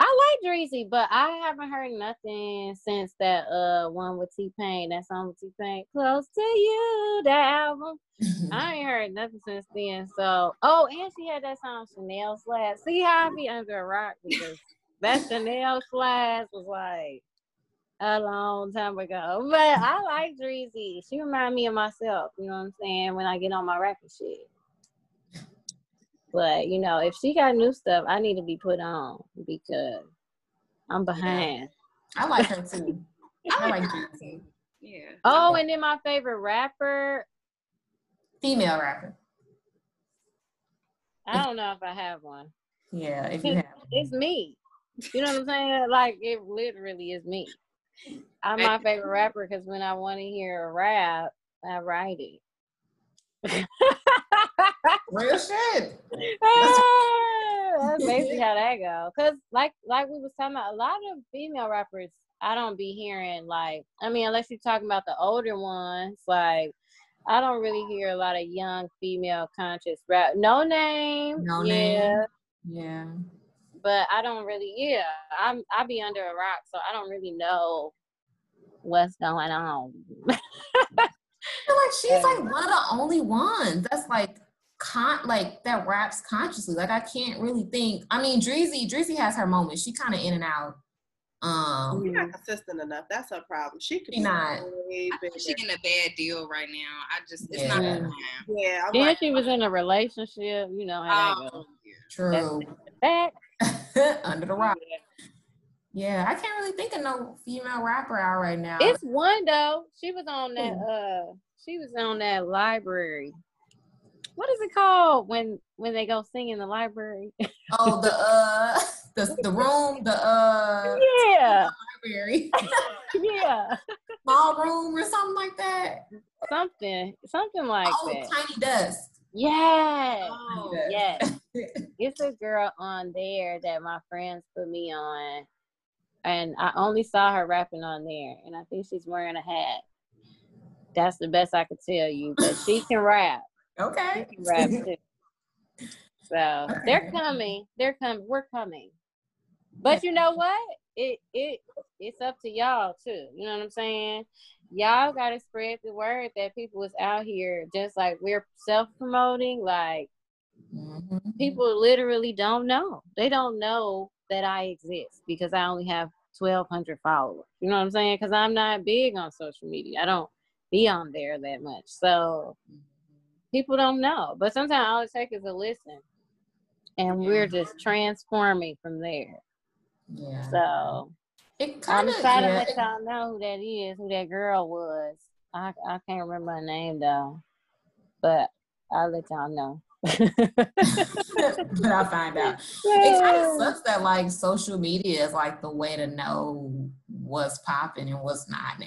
I like Dreezy, but I haven't heard nothing since that uh one with T Pain. That song with T Pain, "Close to You," that album. I ain't heard nothing since then. So, oh, and she had that song Chanel Slash. See how I be under a rock because that Chanel Slash was like a long time ago. But I like Dreezy. She remind me of myself. You know what I'm saying? When I get on my record shit. But you know, if she got new stuff, I need to be put on because I'm behind. I like her too. I like Dreezy. Yeah. Oh, and then my favorite rapper. Female rapper. I don't know if I have one. Yeah, if you have. It's me. You know what I'm saying? Like it literally is me. I'm my favorite rapper because when I want to hear a rap, I write it. Real shit. Ah, that's basically how that go. Cause like like we was talking about, a lot of female rappers I don't be hearing like I mean unless you're talking about the older ones, like I don't really hear a lot of young female conscious rap. No name. No yeah. Name. Yeah. But I don't really yeah. I'm I be under a rock, so I don't really know what's going on. I feel like she's like one of the only ones that's like con like that raps consciously. Like I can't really think. I mean, Dreezy, Dreezy has her moments. She kind of in and out. Um, She's not consistent enough. That's her problem. She could She be not. way I she getting a bad deal right now. I just it's Yeah. not the. Yeah, I'm Then like, she was in a relationship. You know how that Oh, yeah. true. Back. Under the rock. Yeah, I can't really think of no female rapper out right now. It's one though. She was on that. Uh, she was on that library. What is it called when when they go sing in the library? oh, the uh, the the room, the uh, yeah, library, yeah, small room or something like that. something, something like oh, that. Tiny Desk. Yes, Oh, Yeah. yes. It's a girl on there that my friends put me on, and I only saw her rapping on there, and I think she's wearing a hat. That's the best I could tell you, but she can rap. Okay. She can rap too. So they're coming. They're coming. We're coming. But you know what? It it it's up to y'all too. You know what I'm saying? Y'all gotta spread the word that people is out here just like we're self promoting. Like Mhm. people literally don't know. They don't know that I exist because I only have 1,200 followers. You know what I'm saying? Because I'm not big on social media. I don't be on there that much. So people don't know. But sometimes all it takes is a listen. And we're just transforming from there. Yeah. So It I'm kind of excited to yeah, let y'all know who that is, who that girl was. I, I can't remember her name though. But I'll let y'all know. but I'll find out. It kind of sucks that like social media is like the way to know what's popping and what's not now.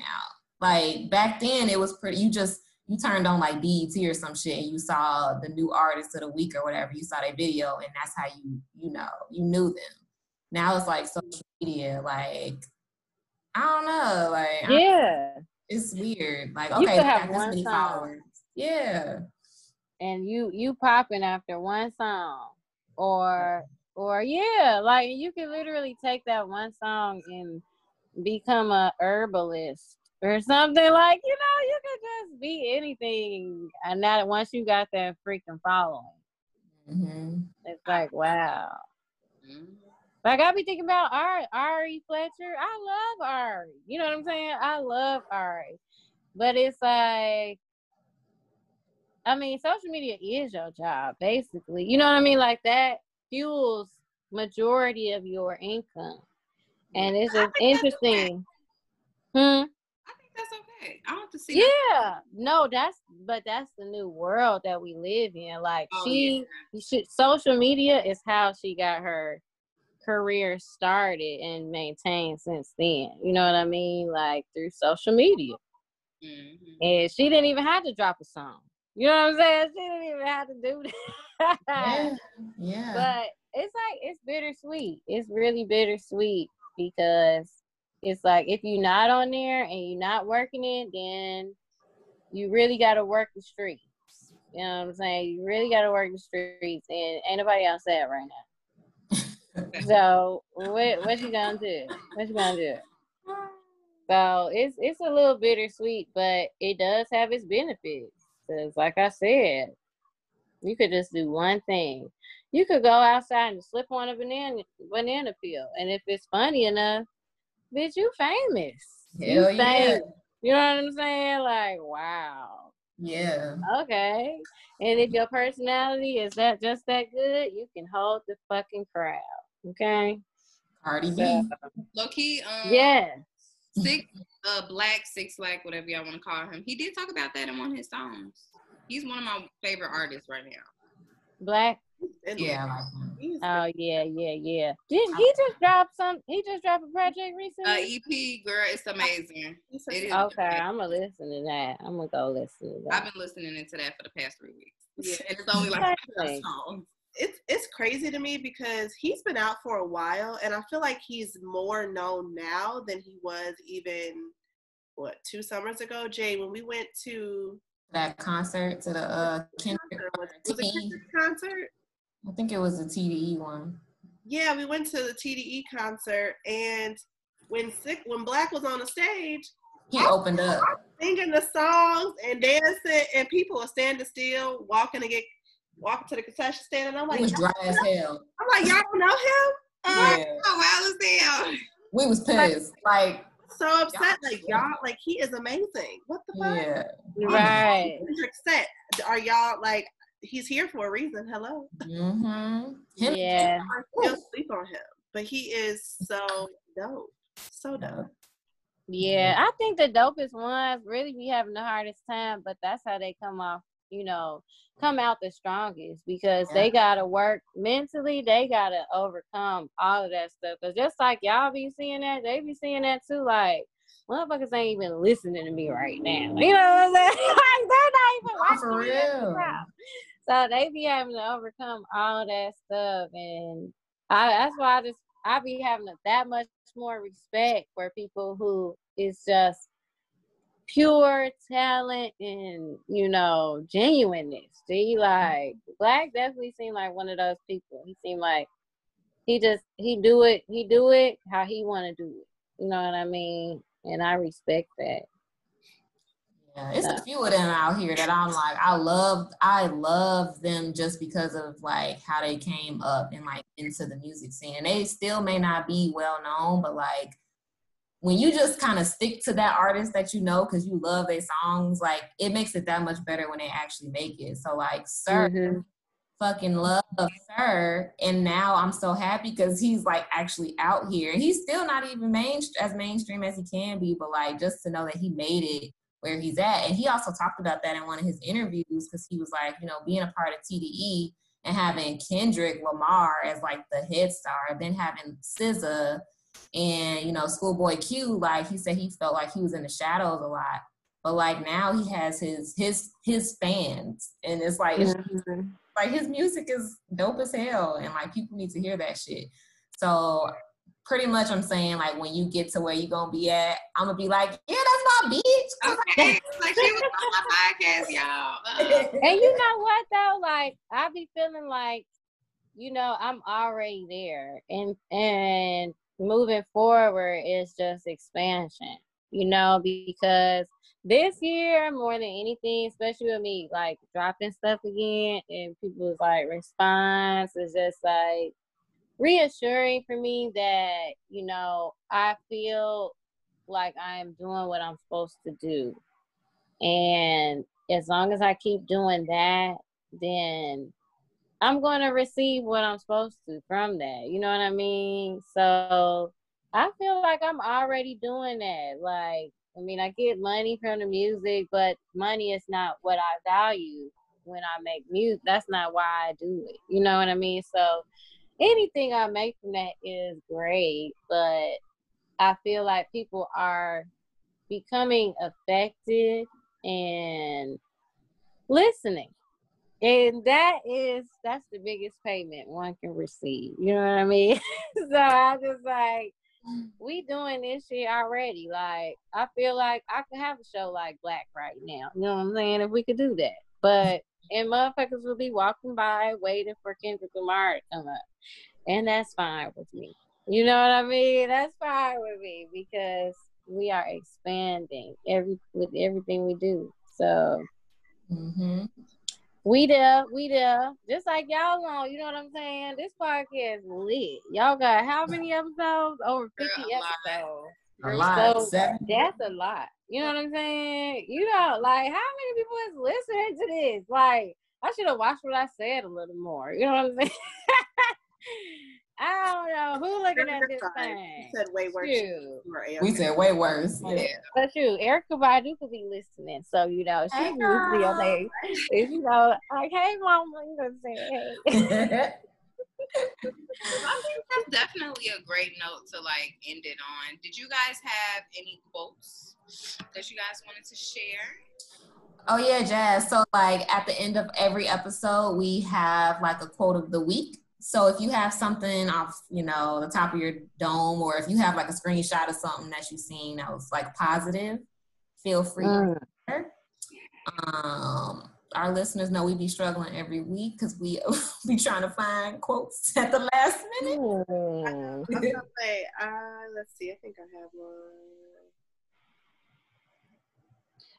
Like back then, it was pretty. You just you turned on like BET or some shit, and you saw the new artist of the week or whatever. You saw their video, and that's how you you know you knew them. Now it's like social media, like I don't know, like yeah. it's weird. Like You okay, could have got this one many song. followers. Yeah, and you you popping after one song or or yeah like you can literally take that one song and become a herbalist or something like you know you could just be anything and now that once you got that freaking following hmm it's like wow Mhm. like I be thinking about Ari, Ari Fletcher. I love Ari. You know what I'm saying? I love Ari. But it's like, I mean, social media is your job, basically. You know what I mean? Like that fuels majority of your income. And it's just think that's okay. interesting. Hmm. That's okay. I don't have to see. Yeah. No, that's but that's the new world that we live in. Like Oh, she yeah. should social media is how she got her career started and maintained since then. You know what I mean? Like through social media. Mhm. And she didn't even have to drop a song. You know what I'm saying? She didn't even have to do that. yeah, yeah. But it's like it's bittersweet. It's really bittersweet because it's like if you're not on there and you're not working it, then you really gotta work the streets. You know what I'm saying? You really gotta work the streets and ain't nobody else that right now. So what what you gonna do? What you gonna do? So it's it's a little bittersweet, but it does have its benefits. Cause like I said, you could just do one thing. You could go outside and slip on a banana banana peel, and if it's funny enough, bitch, you famous. you Hell yeah. You know what I'm saying? Like, wow. Yeah. Okay. And if your personality is that just that good, you can hold the fucking crowd. Okay. Cardi B. So, Low key, um, yeah. six, uh, black, six black, whatever y'all want to call him. He did talk about that in one of his songs. He's one of my favorite artists right now. Black. And Yeah, I like him. he's- Oh yeah, yeah, yeah. Did he just drop some? He just dropped a project Uh, recently. EP, girl, it's amazing. he's It is. okay, I'm gonna listen to that. I'm gonna go listen to that. I've been listening into that for the past three weeks. Yeah. And it's only like five Exactly. songs. it's it's crazy to me because he's been out for a while and I feel like he's more known now than he was even what two summers ago. Jay, when we went to That concert to the uh Kendrick, concert, was, was it Kendrick concert? I think it was the TDE one. Yeah, we went to the TDE concert and when sick when Black was on the stage He opened up. singing the songs and dancing and people were standing still, walking to get walking to the concession stand and I'm He like, was y'all- dry as hell. I'm like, y'all don't know him? Uh, yeah. Oh, wow, it's down. We was pissed. Like, so upset. Like y'all, like he is amazing. What the fuck? yeah. Right. Kendrick set. Are y'all like he's here for a reason? Hello. Mm-hmm. Him, Yeah. I still sleep on him, but he is so dope. So dope. Yeah, I think the dopest ones really be having the hardest time, but that's how they come off, you know, come out the strongest because Yeah. they gotta work mentally, they gotta overcome all of that stuff. Cause just like y'all be seeing that, they be seeing that too. Like, motherfuckers ain't even listening to me right now. You know what I'm saying? like, they're not even Oh, for watching me at real. So they be having to overcome all that stuff, and I that's why I just I be having that much more respect for people who is just pure talent and you know genuineness. See, like Black definitely seemed like one of those people. He seemed like he just he do it he do it how he want to do it. You know what I mean? And I respect that. Yeah, it's a few of them out here that I'm like, I love, I love them just because of like how they came up and like into the music scene. And they still may not be well known, but like when you just kind of stick to that artist that you know because you love their songs, like it makes it that much better when they actually make it. So like, SiR, Mhm. fucking love SiR and now i'm so happy because he's like actually out here he's still not even main as mainstream as he can be but like just to know that he made it where he's at. And he also talked about that in one of his interviews because he was like you know being a part of tde and having kendrick lamar as like the head star then having SZA and you know schoolboy q like he said he felt like he was in the shadows a lot. But like now he has his his his fans and it's like it's Mhm. like his music is dope as hell and like people need to hear that shit. So pretty much i'm saying like when you get to where you're gonna be at i'm gonna be like yeah that's my bitch 'Cause Okay, like she was on my podcast, y'all. And you know what though? Like I be feeling like, you know, I'm already there. And and moving forward is just expansion, you know, because this year more than anything, especially with me like dropping stuff again and people's like response is just like reassuring for me that, you know, I feel like I am doing what I'm supposed to do. And as long as I keep doing that, then I'm going to receive what I'm supposed to from that. You know what I mean? So I feel like I'm already doing that. Like, I mean, I get money from the music, but money is not what I value when I make music. That's not why I do it. You know what I mean? So anything I make from that is great, but I feel like people are becoming affected and listening. And that is that's the biggest payment one can receive. You know what I mean? so I just like we doing this shit already. Like I feel like I could have a show like Black right now. You know what I'm saying? If we could do that. But and motherfuckers will be walking by waiting for Kendrick Lamar to come up. And that's fine with me. You know what I mean? That's fine with me because we are expanding every with everything we do. So hmm we there, we there. Just like y'all know, you know what I'm saying? This podcast lit. Y'all got how many episodes? Over 50 Girl, episodes. A lot so Seven- that's a lot. You know what I'm saying? You know, like how many people is listening to this? Like, I should have watched what I said a little more. You know what I'm saying? I don't know who looking at this You thing. said way worse. Shoot. we said way worse yeah But shoot, Erykah Badu could be listening, so you know she Hey, can listen to your girl. thing. You know, like, hey, mama, you know what I'm saying? Hey. I think that's definitely a great note to like end it on. Did you guys have any quotes that you guys wanted to share? Oh yeah, Jazz. So like at the end of every episode, we have like a quote of the week. So if you have something off, you know, the top of your dome, or if you have like a screenshot of something that you've seen that was like positive, feel free. Mm. to. Um, our listeners know we be struggling every week because we be trying to find quotes at the last minute. Mm. I was gonna say, uh, let's see. I think I have one.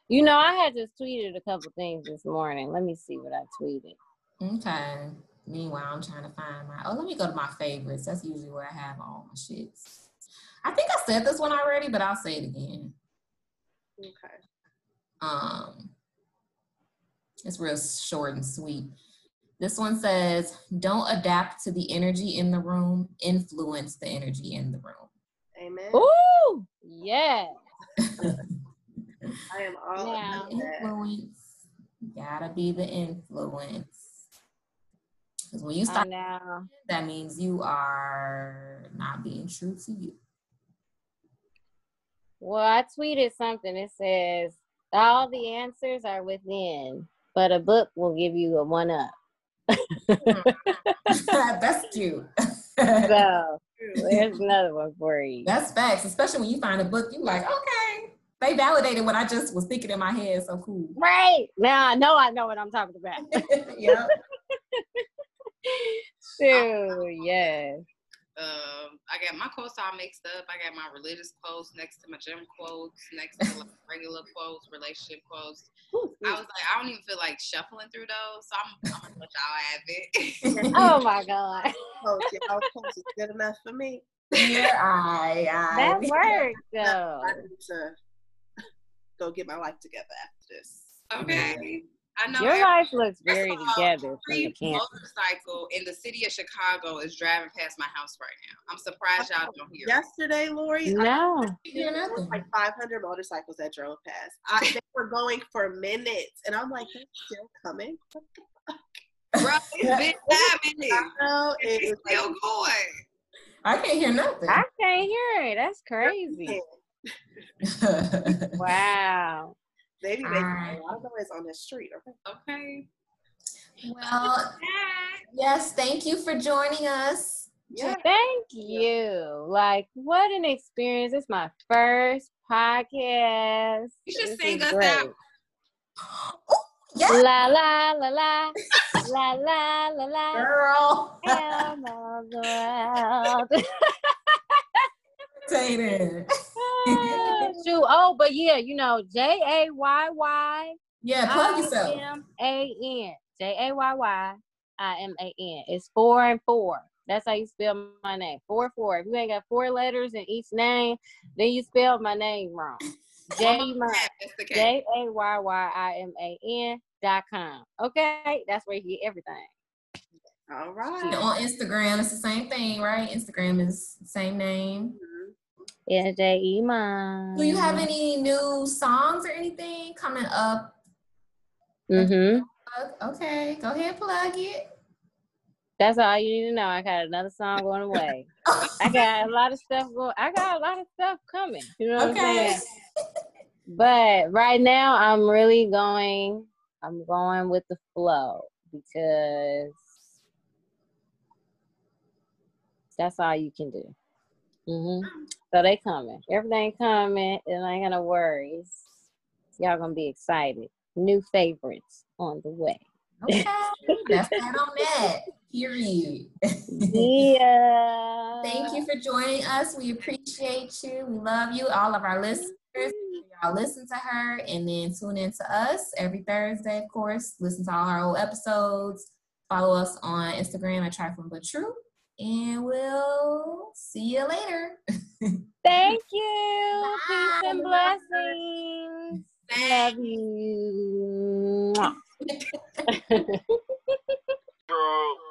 You know, I had just tweeted a couple things this morning. Let me see what I tweeted. Okay. Meanwhile, I'm trying to find my. Oh, let me go to my favorites. That's usually where I have all my shits. I think I said this one already, but I'll say it again. Okay. Um, it's real short and sweet. This one says, "Don't adapt to the energy in the room. Influence the energy in the room." Amen. Ooh, yeah. I am all Yeah. about that. Influence. Gotta be the influence. Because when you I start, know. that means you are not being true to you. Well, I tweeted something. It says all the answers are within, but a book will give you a one up. That's cute. So there's another one for you. That's facts, especially when you find a book, you like, okay, they validated what I just was thinking in my head. So cool. Right now, I know I know what I'm talking about. yep. Sure, yes. Um, I got my quotes all mixed up. I got my religious quotes next to my gym quotes, next to like regular quotes, relationship quotes. I was like, I don't even feel like shuffling through those, so I'm, I'm gonna let y'all have it. Oh my god, Post, y'all post is good enough for me. Yeah, I, I. that worked though. I need to go get my life together after this. okay. I know Your life looks very all, together every motorcycle in the city of Chicago is driving past my house right now. I'm surprised y'all don't hear. it. Yesterday, Lori, I No, Hear there was like 500 motorcycles that drove past. I, they were going for minutes, and I'm like, they're still coming. Bro, it's been happening. I It's still like, going. I can't hear nothing. I can't hear it. That's crazy. Wow. They be making Ah. a lot of noise on the street. Okay. Okay. well, yes, thank you for joining us. Yeah. Thank you. Like, what an experience. It's my first podcast. You should This sing us great. out. Yeah, La la la la la la la la. girl. am of the world. Tater. Ah, Shoot. Oh, but yeah, you know, J A Y Y Yeah, plug yourself. M A N. J A Y Y I M A N. It's four and four. That's how you spell my name. Four four. If you ain't got four letters in each name, then you spelled my name wrong. J That's the case. J A Y Y I M A N dot com. Okay, that's where you get everything. All right. On Instagram, it's the same thing, right? Instagram is same name. Yeah, J E man. Do you have any new songs or anything coming up? Mm-hmm. Okay, go ahead, plug it. That's all you need to know. I got another song going away. I got a lot of stuff going. I got a lot of stuff coming. You know what I'm saying? But right now, I'm really going. I'm going with the flow because that's all you can do. hmm So they coming. Everything coming. And I ain't gonna worry. Y'all gonna be excited. New favorites on the way. Okay, that's that on that. Period. Yeah. Thank you for joining us. We appreciate you. We love you. All of our listeners. Y'all listen to her and then tune in to us every Thursday, of course. Listen to all our old episodes. Follow us on Instagram at Trifling But True. And we'll see you later. Thank you. Peace and blessings. Thank Love you. Mwah. Girl.